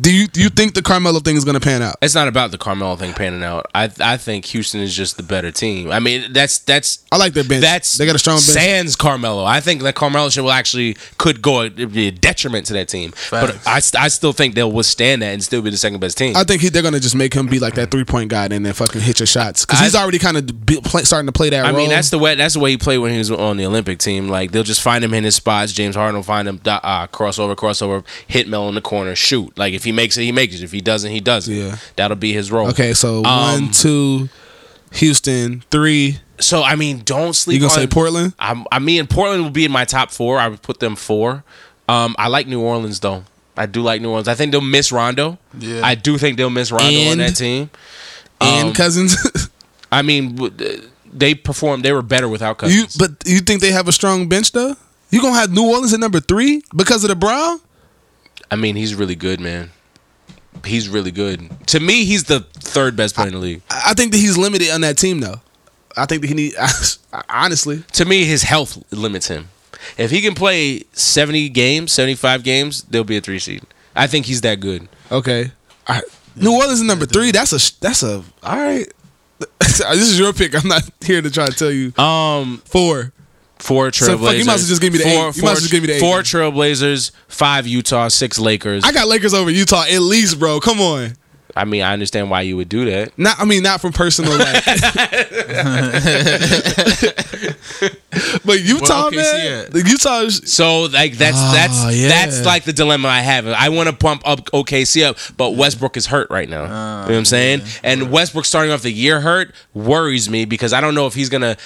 Do you do you think the Carmelo thing is gonna pan out? It's not about the Carmelo thing panning out. I I think Houston is just the better team. I mean, that's that's I like their bench. that's they got a strong bench. Sans Carmelo. I think that Carmelo shit will actually could go it'd be a detriment to that team. But I, I still think they'll withstand that and still be the second best team. I think he, they're gonna just make him be like that three point guy and then fucking hit your shots because he's already kind of play, starting to play that role. I role. mean, that's the way that's the way he played when he was on the Olympic team. Like they'll just find him in his spots. James Harden will find him uh, crossover, crossover, hit Mel in the corner, shoot. Like if he makes it, he makes it. If he doesn't, he doesn't. Yeah. that'll be his role. okay. So Um, one, two, Houston, three. So I mean, don't sleep. You gonna on, say Portland? I'm, I mean, Portland will be in my top four. I would put them four. Um, I like New Orleans though. I do like New Orleans. I think they'll miss Rondo. Yeah. I do think they'll miss Rondo on that team. and Um, Cousins. I mean, they performed. They were better without you Cousins. but you think they have a strong bench though? You gonna have New Orleans at number three because of the Brow? I mean, he's really good, man. He's really good. To me, he's the third best player in the league. I think that he's limited on that team though. I think that he need *laughs* honestly. To me, his health limits him. If he can play 70 games, 75 games, they'll be a three seed. I think he's that good. Okay. Right. New Orleans is number three. That's a that's a all right. *laughs* this is your pick. I'm not here to try to tell you. Um, Four. Four Trailblazers. So, fuck, you might as well just give me the eight. four, You four, might as well just give me the eight. Four Trailblazers, five Utah, six Lakers. I got Lakers over Utah at least, bro. Come on. I mean, I understand why you would do that. Not I mean not from personal like *laughs* *laughs* But Utah, OKC man. at? The Utah is So like that's Oh, that's yeah. that's like the dilemma I have. I want to pump up OKC up, but Westbrook is hurt right now. you know what I'm saying? And Westbrook starting off the year hurt worries me because I don't know if he's gonna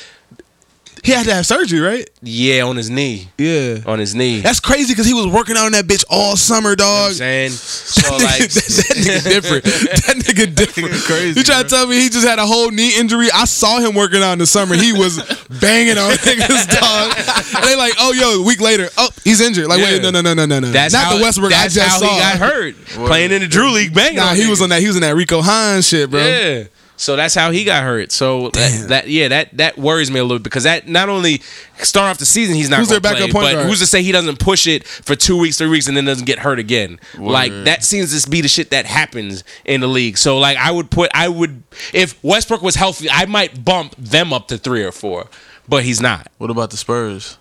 he had to have surgery, right? yeah on his knee Yeah. on his knee. That's crazy because he was working out on that bitch all summer, You know what I'm dog. saying *laughs* so that, like that nigga different. That nigga different. *laughs* *laughs* Crazy, You try to tell me he just had a whole knee injury? I saw him working out in the summer. He was banging on niggas, dog. And they like, oh yo, a week later, oh he's injured. Like, wait, no, no, no, no, no, no. that's not how the Westbrook I just how saw. he got hurt playing in the Drew League. Banging. Nah, on he was on that. He was in that Rico Hines shit, bro. Yeah. So that's how he got hurt. So that, that yeah, that that worries me a little because that not only start off the season he's not Who's their backup play, point but guard? who's to say he doesn't push it for two weeks, three weeks, and then doesn't get hurt again? Like that seems to be the shit that happens in the league. So like I would put I would if Westbrook was healthy, I might bump them up to three or four, but he's not. What about the Spurs?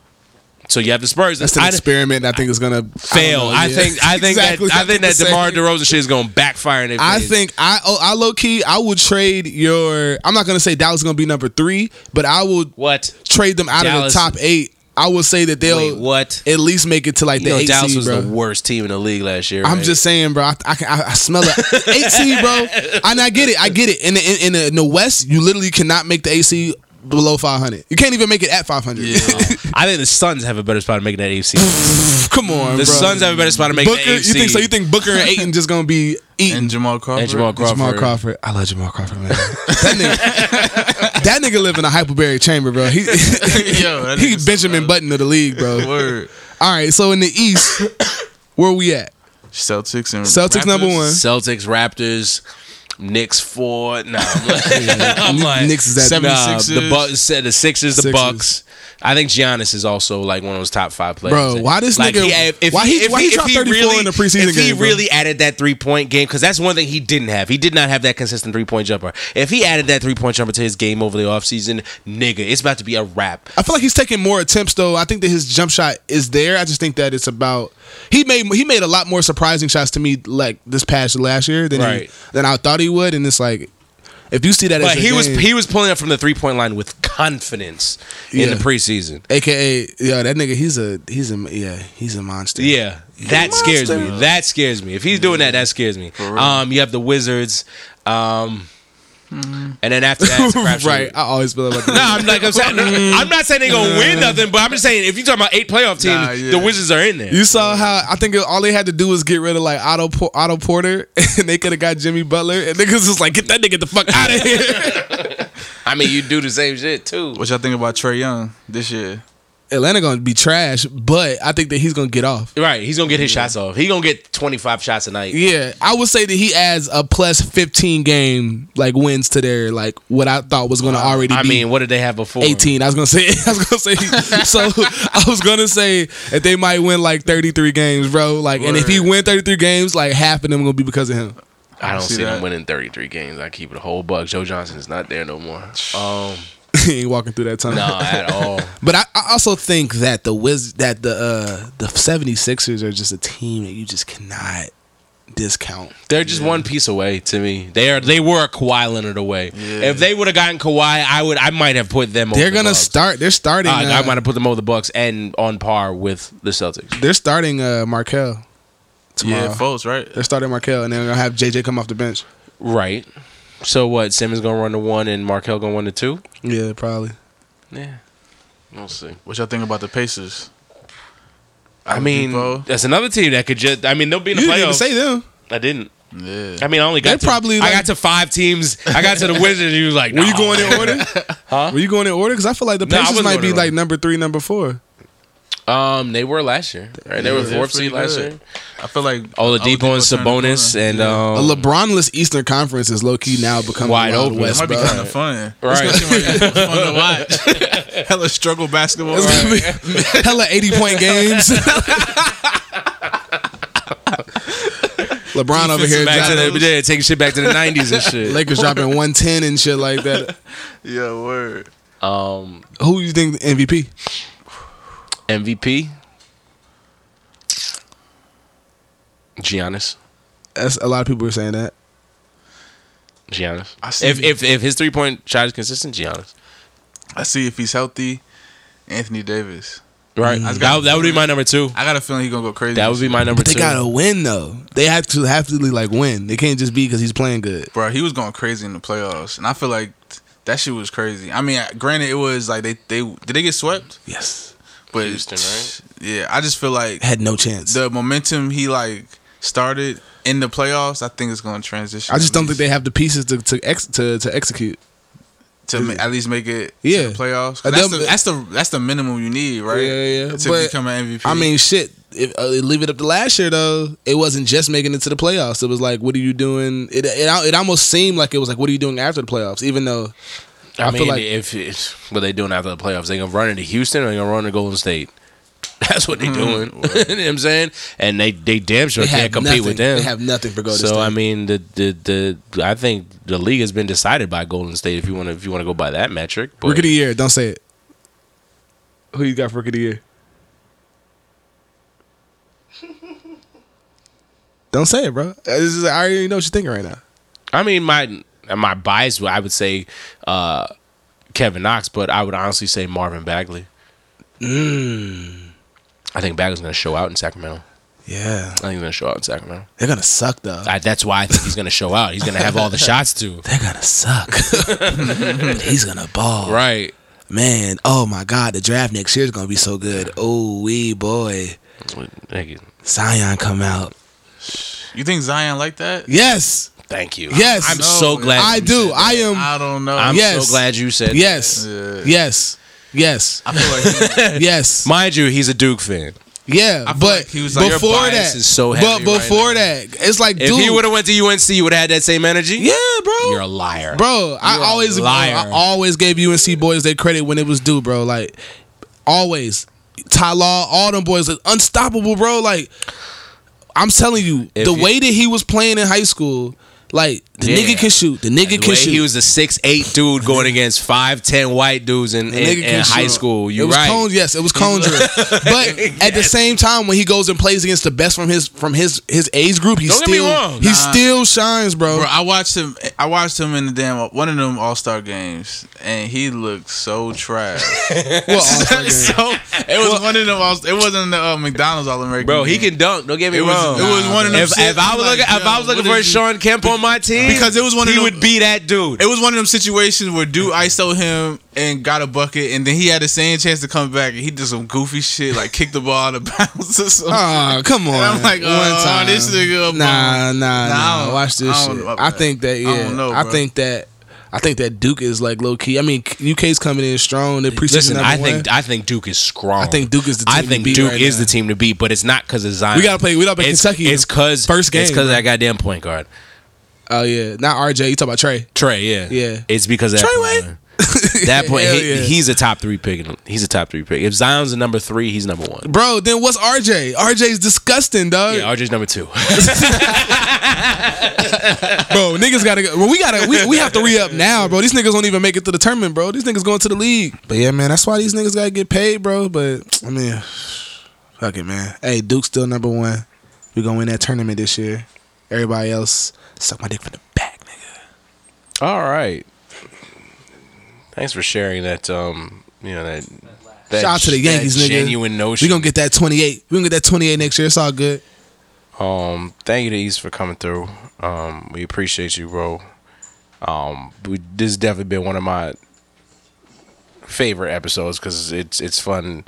So you have the Spurs. That's an I- experiment. I think is gonna fail. know, I, yeah. think I think Exactly that I think that DeMar. DeRozan shit is gonna backfire in I face. think I oh, I low key I would trade your. I'm not gonna say Dallas is gonna be number three, but I would what trade them out Dallas- of the top eight. I would say that they'll Wait, what? at least make it to like You the know, eight Dallas seed, was bro. the worst team in the league last year. I'm right? just saying, bro. I, I can I, I smell it. *laughs* eight seed, bro. And I get it. I get it. In the, in, in, the, in the West, you literally cannot make the AC below 500. You can't even make it at 500. *laughs* I think the Suns have a better spot of making that AFC. *laughs* Come on, the bro. Suns have a better spot of making Booker, that AFC. you think so? You think Booker and Ayton just gonna be eating? And Jamal Crawford. And Jamal Crawford. Jamal Crawford. I love Jamal Crawford, man. *laughs* that nigga, that nigga live in a hyperbaric chamber, bro. He, Yo, he nigga's Benjamin Button of the league, bro. Word. All right, so in the East, where we at? Celtics and Celtics number one. Celtics, Raptors, Knicks four. No, *laughs* I'm like Knicks is at nah, 76ers. the Bucks, the Sixers, the Sixers. Bucks. I think Giannis is also like one of those top five players. Bro, why this like, nigga- He, if why he- why he dropped 34 really, in the preseason if he game, bro? really added that three point game, because that's one thing he didn't have. He did not have that consistent three point jumper. If he added that three point jumper to his game over the offseason, nigga, it's about to be a wrap. I feel like he's taking more attempts though. I think that his jump shot is there. I just think that it's about he made he made a lot more surprising shots to me like this past last year than Right. he, than I thought he would. And it's like if you see that, But as a he was he was pulling up from the three point line with confidence in the preseason. AKA yeah, that nigga he's a he's a yeah he's a monster. Yeah, that scares me. That scares me. If he's doing that, that scares me. Um, you have the Wizards. Um, Mm-hmm. and then after that, it's a *laughs* crapshoot. right. I always feel like No, *laughs* I'm like I'm saying. *laughs* I'm not saying they gonna win nothing, but I'm just saying if you talking about eight playoff teams, Nah, yeah. the Wizards are in there. You saw how I think all they had to do was get rid of like Otto Po- Otto Porter, and they could have got Jimmy Butler, and niggas was like, get that nigga the fuck out of here. I mean, you do the same shit too. What y'all think about Trae Young this year? Atlanta gonna be trash, but I think that he's gonna get off. Right, he's gonna get his shots off. He gonna get 25 shots a night. Yeah, I would say that he adds a plus fifteen game like wins to their like what I thought was gonna already. I be mean, what did they have before? 18. I was gonna say. *laughs* I was gonna say. *laughs* so I was gonna say that they might win like 33 games, bro. Like, and if he win 33 games, like half of them gonna be because of him. I don't See see, them winning 33 games. I keep it a whole buck. Joe Johnson's not there no more. Um, *laughs* he ain't walking through that tunnel. no, at *laughs* all. But I, I also think that the Wiz that the uh the 76ers are just a team that you just cannot discount. They're just one piece away to me. They are. They were a Kawhi Leonard away. Yeah. If they would have gotten Kawhi, I would. I might have put them. over They're the gonna Bucks. start. They're starting. Uh, I uh, might have put them over the Bucks and on par with the Celtics. they're starting uh Markelle tomorrow. Yeah, Fultz, right? They're starting Markelle, and they're gonna have JJ come off the bench. Right. So what? Simmons gonna run to one and Markelle gonna run to two. Yeah, probably. Yeah. We'll see. What y'all think about the Pacers? I mean, Oladipo? that's another team that could just. I mean, they'll be in the You didn't even say them. I didn't. Yeah. I mean, I only got. They to, probably, I got to five teams. I got to the Wizards. and You was like, Were you going in order? *laughs* Huh? Were you going in order? Because I feel like the Pacers wasn't might be like number three, number four. Um, they were last year. Right? They were fourth seed last good. year. I feel like Oladipo and turned the Sabonis and Yeah. A um, LeBronless Eastern Conference is low key now becoming Wide Wild open. It West, might be kind of fun. *laughs* Right. It's gonna seem like fun to *laughs* watch. Hella struggle basketball. It's gonna be hella eighty point *laughs* games. LeBron over here back to the, yeah, taking shit back to the nineties and shit. Lakers dropping one ten and shit like that. yeah, word. Um, Who you think MVP? MVP. Giannis. That's a lot of people are saying that. Giannis. I see. If if if his three point shot is consistent, Giannis. I see if he's healthy. Anthony Davis. Right. I That, that would be my number two. I got a feeling he's gonna go crazy. That would be my number But they two. gotta win though. They have to have to like win. They can't just be because he's playing good. bro. He was going crazy in the playoffs, and I feel like that shit was crazy. I mean, granted, it was like they they did they get swept, Yes, but Houston, right? Yeah, I just feel like had no chance. the momentum he like started in the playoffs. I think it's gonna transition. I just don't think they have the pieces to to ex, to, to execute. to ma- at least make it Yeah. to the playoffs. 'Cause That's the, that's the that's the minimum you need, right? Yeah, yeah. To But, become an MVP. I mean, shit. If uh, leave it up to last year though, it wasn't just making it to the playoffs. It was like, what are you doing? It it, it almost seemed like it was like, what are you doing after the playoffs? Even though I, I mean, feel like- if it's what they doing after the playoffs, they gonna run into Houston or they gonna run to Golden State. *laughs* That's what they're mm-hmm. doing. *laughs* you know what I'm saying? And they they damn sure they can't compete nothing, with them. they have nothing for Golden so State. So I mean, the, the the I think the league has been decided by Golden State. If you want to if you want to go by that metric, but rookie of the year. Don't say it. Who you got for rookie of the year? don't say it, bro. This is- I already know what you're thinking right now. I mean, my my bias, I would say uh, Kevin Knox, but I would honestly say Marvin Bagley. Mm. I think Bagley's going to show out in Sacramento. Yeah, I think he's going to show out in Sacramento. they're gonna suck though. I, that's why I think he's going to show out. He's going to have all the *laughs* shots too. They're gonna suck, *laughs* he's gonna ball. Right. Man, oh my God, the draft next year is gonna be so good. Oh wee boy, Nigga, Zion come out. you think Zion like that? Yes, Thank you. Yes. I'm No, so glad. I you do. said I am. I don't know. I'm Yes. so glad you said. yes, Yeah. yes, yes, I feel like *laughs* *laughs* yes. Mind you, he's a Duke fan. Yeah, but like he was like- before Your that, bias is so but heavy right before now. that, it's like, If dude, he would have went to UNC, you would have had that same energy. yeah, bro, You're a liar. bro. I You're a always, liar. I always gave UNC boys their credit when it was due, bro. Like, always, Ty Law, all them boys, like, unstoppable, bro. Like, I'm telling you, If the you- way that he was playing in high school, like, the Yeah. nigga can shoot, the nigga The can way shoot. he was a six eight dude going against five ten white dudes in, The in, nigga in high shoot. school. it was right? Con- yes, it was conjuring. *laughs* but at the same time, when he goes and plays against the best from his from his his age group, he Don't get me still wrong. he Nah. still shines, bro. bro, I watched him. I watched him in the damn one of them All Star games, and he looked so trash. *laughs* What *laughs* so it was one of them. all- It wasn't the uh, McDonald's All American. Bro, he can dunk. Don't get me It was- wrong. it was one of them If, if I was I'm looking, if I was looking for is Shawn Kemp on my team, Because it was one of he them- would be that dude. It was one of them situations where dude ISO him and got a bucket, and then he had the same chance to come back, and he did some goofy shit like kick the ball out of *laughs* bounds or something. Oh, come on. And I'm like, One oh, time. this nigga. a Nah, bum. nah, Nah, I nah. don't- Watch this I don't shit. know I think that, that. yeah. I don't know, I think that. I think that Duke is like low key. I mean, UK's coming in strong. They're preseason Listen, number I one. think I think Duke is strong. I think Duke is the team I to think beat Duke right is now. the team to beat, but it's not because of Zion. We gotta play- we gotta play it's, Kentucky It's because first game, It's because that goddamn point guard, Oh yeah, not RJ. You talk about Trey. Trey. Yeah, Yeah. It's because of that Trey point Wade. that *laughs* point, he, yeah. he's a top three pick. He's a top three pick. If Zion's a number three, he's number one. Bro, then what's RJ? RJ's disgusting, dog. Yeah, RJ's number two. *laughs* bro, niggas gotta go. Well, we gotta we, we have to re up now, bro. These niggas don't even make it to the tournament, bro. These niggas going to the league. But yeah, man, that's why these niggas gotta get paid, bro. But I mean, *sighs* fuck it, man. Hey, Duke's still number one. We gonna win that tournament this year. Everybody else suck my dick from the back, nigga. All right. Thanks for sharing that. Um, you know that. that Shout out to the Yankees, nigga. Genuine notion. We gonna get that twenty eight. We gonna get that twenty eight next year. It's all good. Um, thank you to East for coming through. Um, we appreciate you, bro. Um, we, this has definitely been one of my favorite episodes because it's it's fun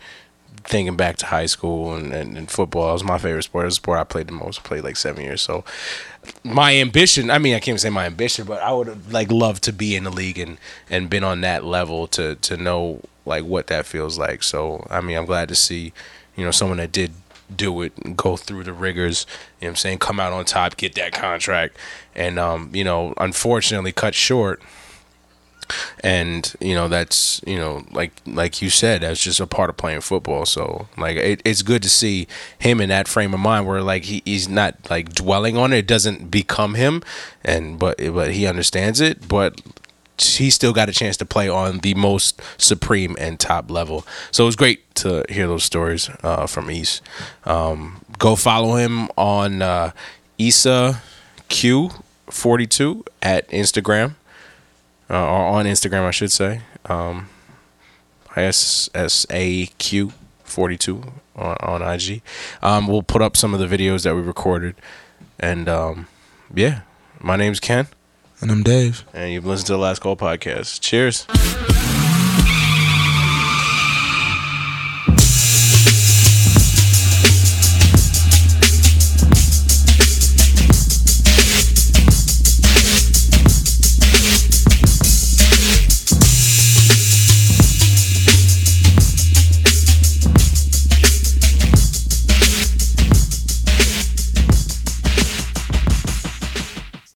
thinking back to high school and, and, and football. It was my favorite sport. It was the sport I played the most. I played like seven years. So my ambition, I mean, I can't even say my ambition, but I would like loved to be in the league and, and been on that level to, to know like what that feels like. So, I mean, I'm glad to see, you know, someone that did do it go through the rigors, you know I'm saying, come out on top, get that contract and, um, you know, unfortunately cut short and you know that's you know like like you said that's just a part of playing football. So like it, it's good to see him in that frame of mind where like he, he's not like dwelling on it. It doesn't become him. And but but he understands it. But he still got a chance to play on the most supreme and top level. So it was great to hear those stories uh, from East. Um, go follow him on uh, Issa Q42 at Instagram uh, or on Instagram, I should say. Um, SSAQ forty two on, on IG. Um, we'll put up some of the videos that we recorded, and um, yeah, my name's Ken, And I'm Dave. and you've listened to the Last Call podcast. Cheers.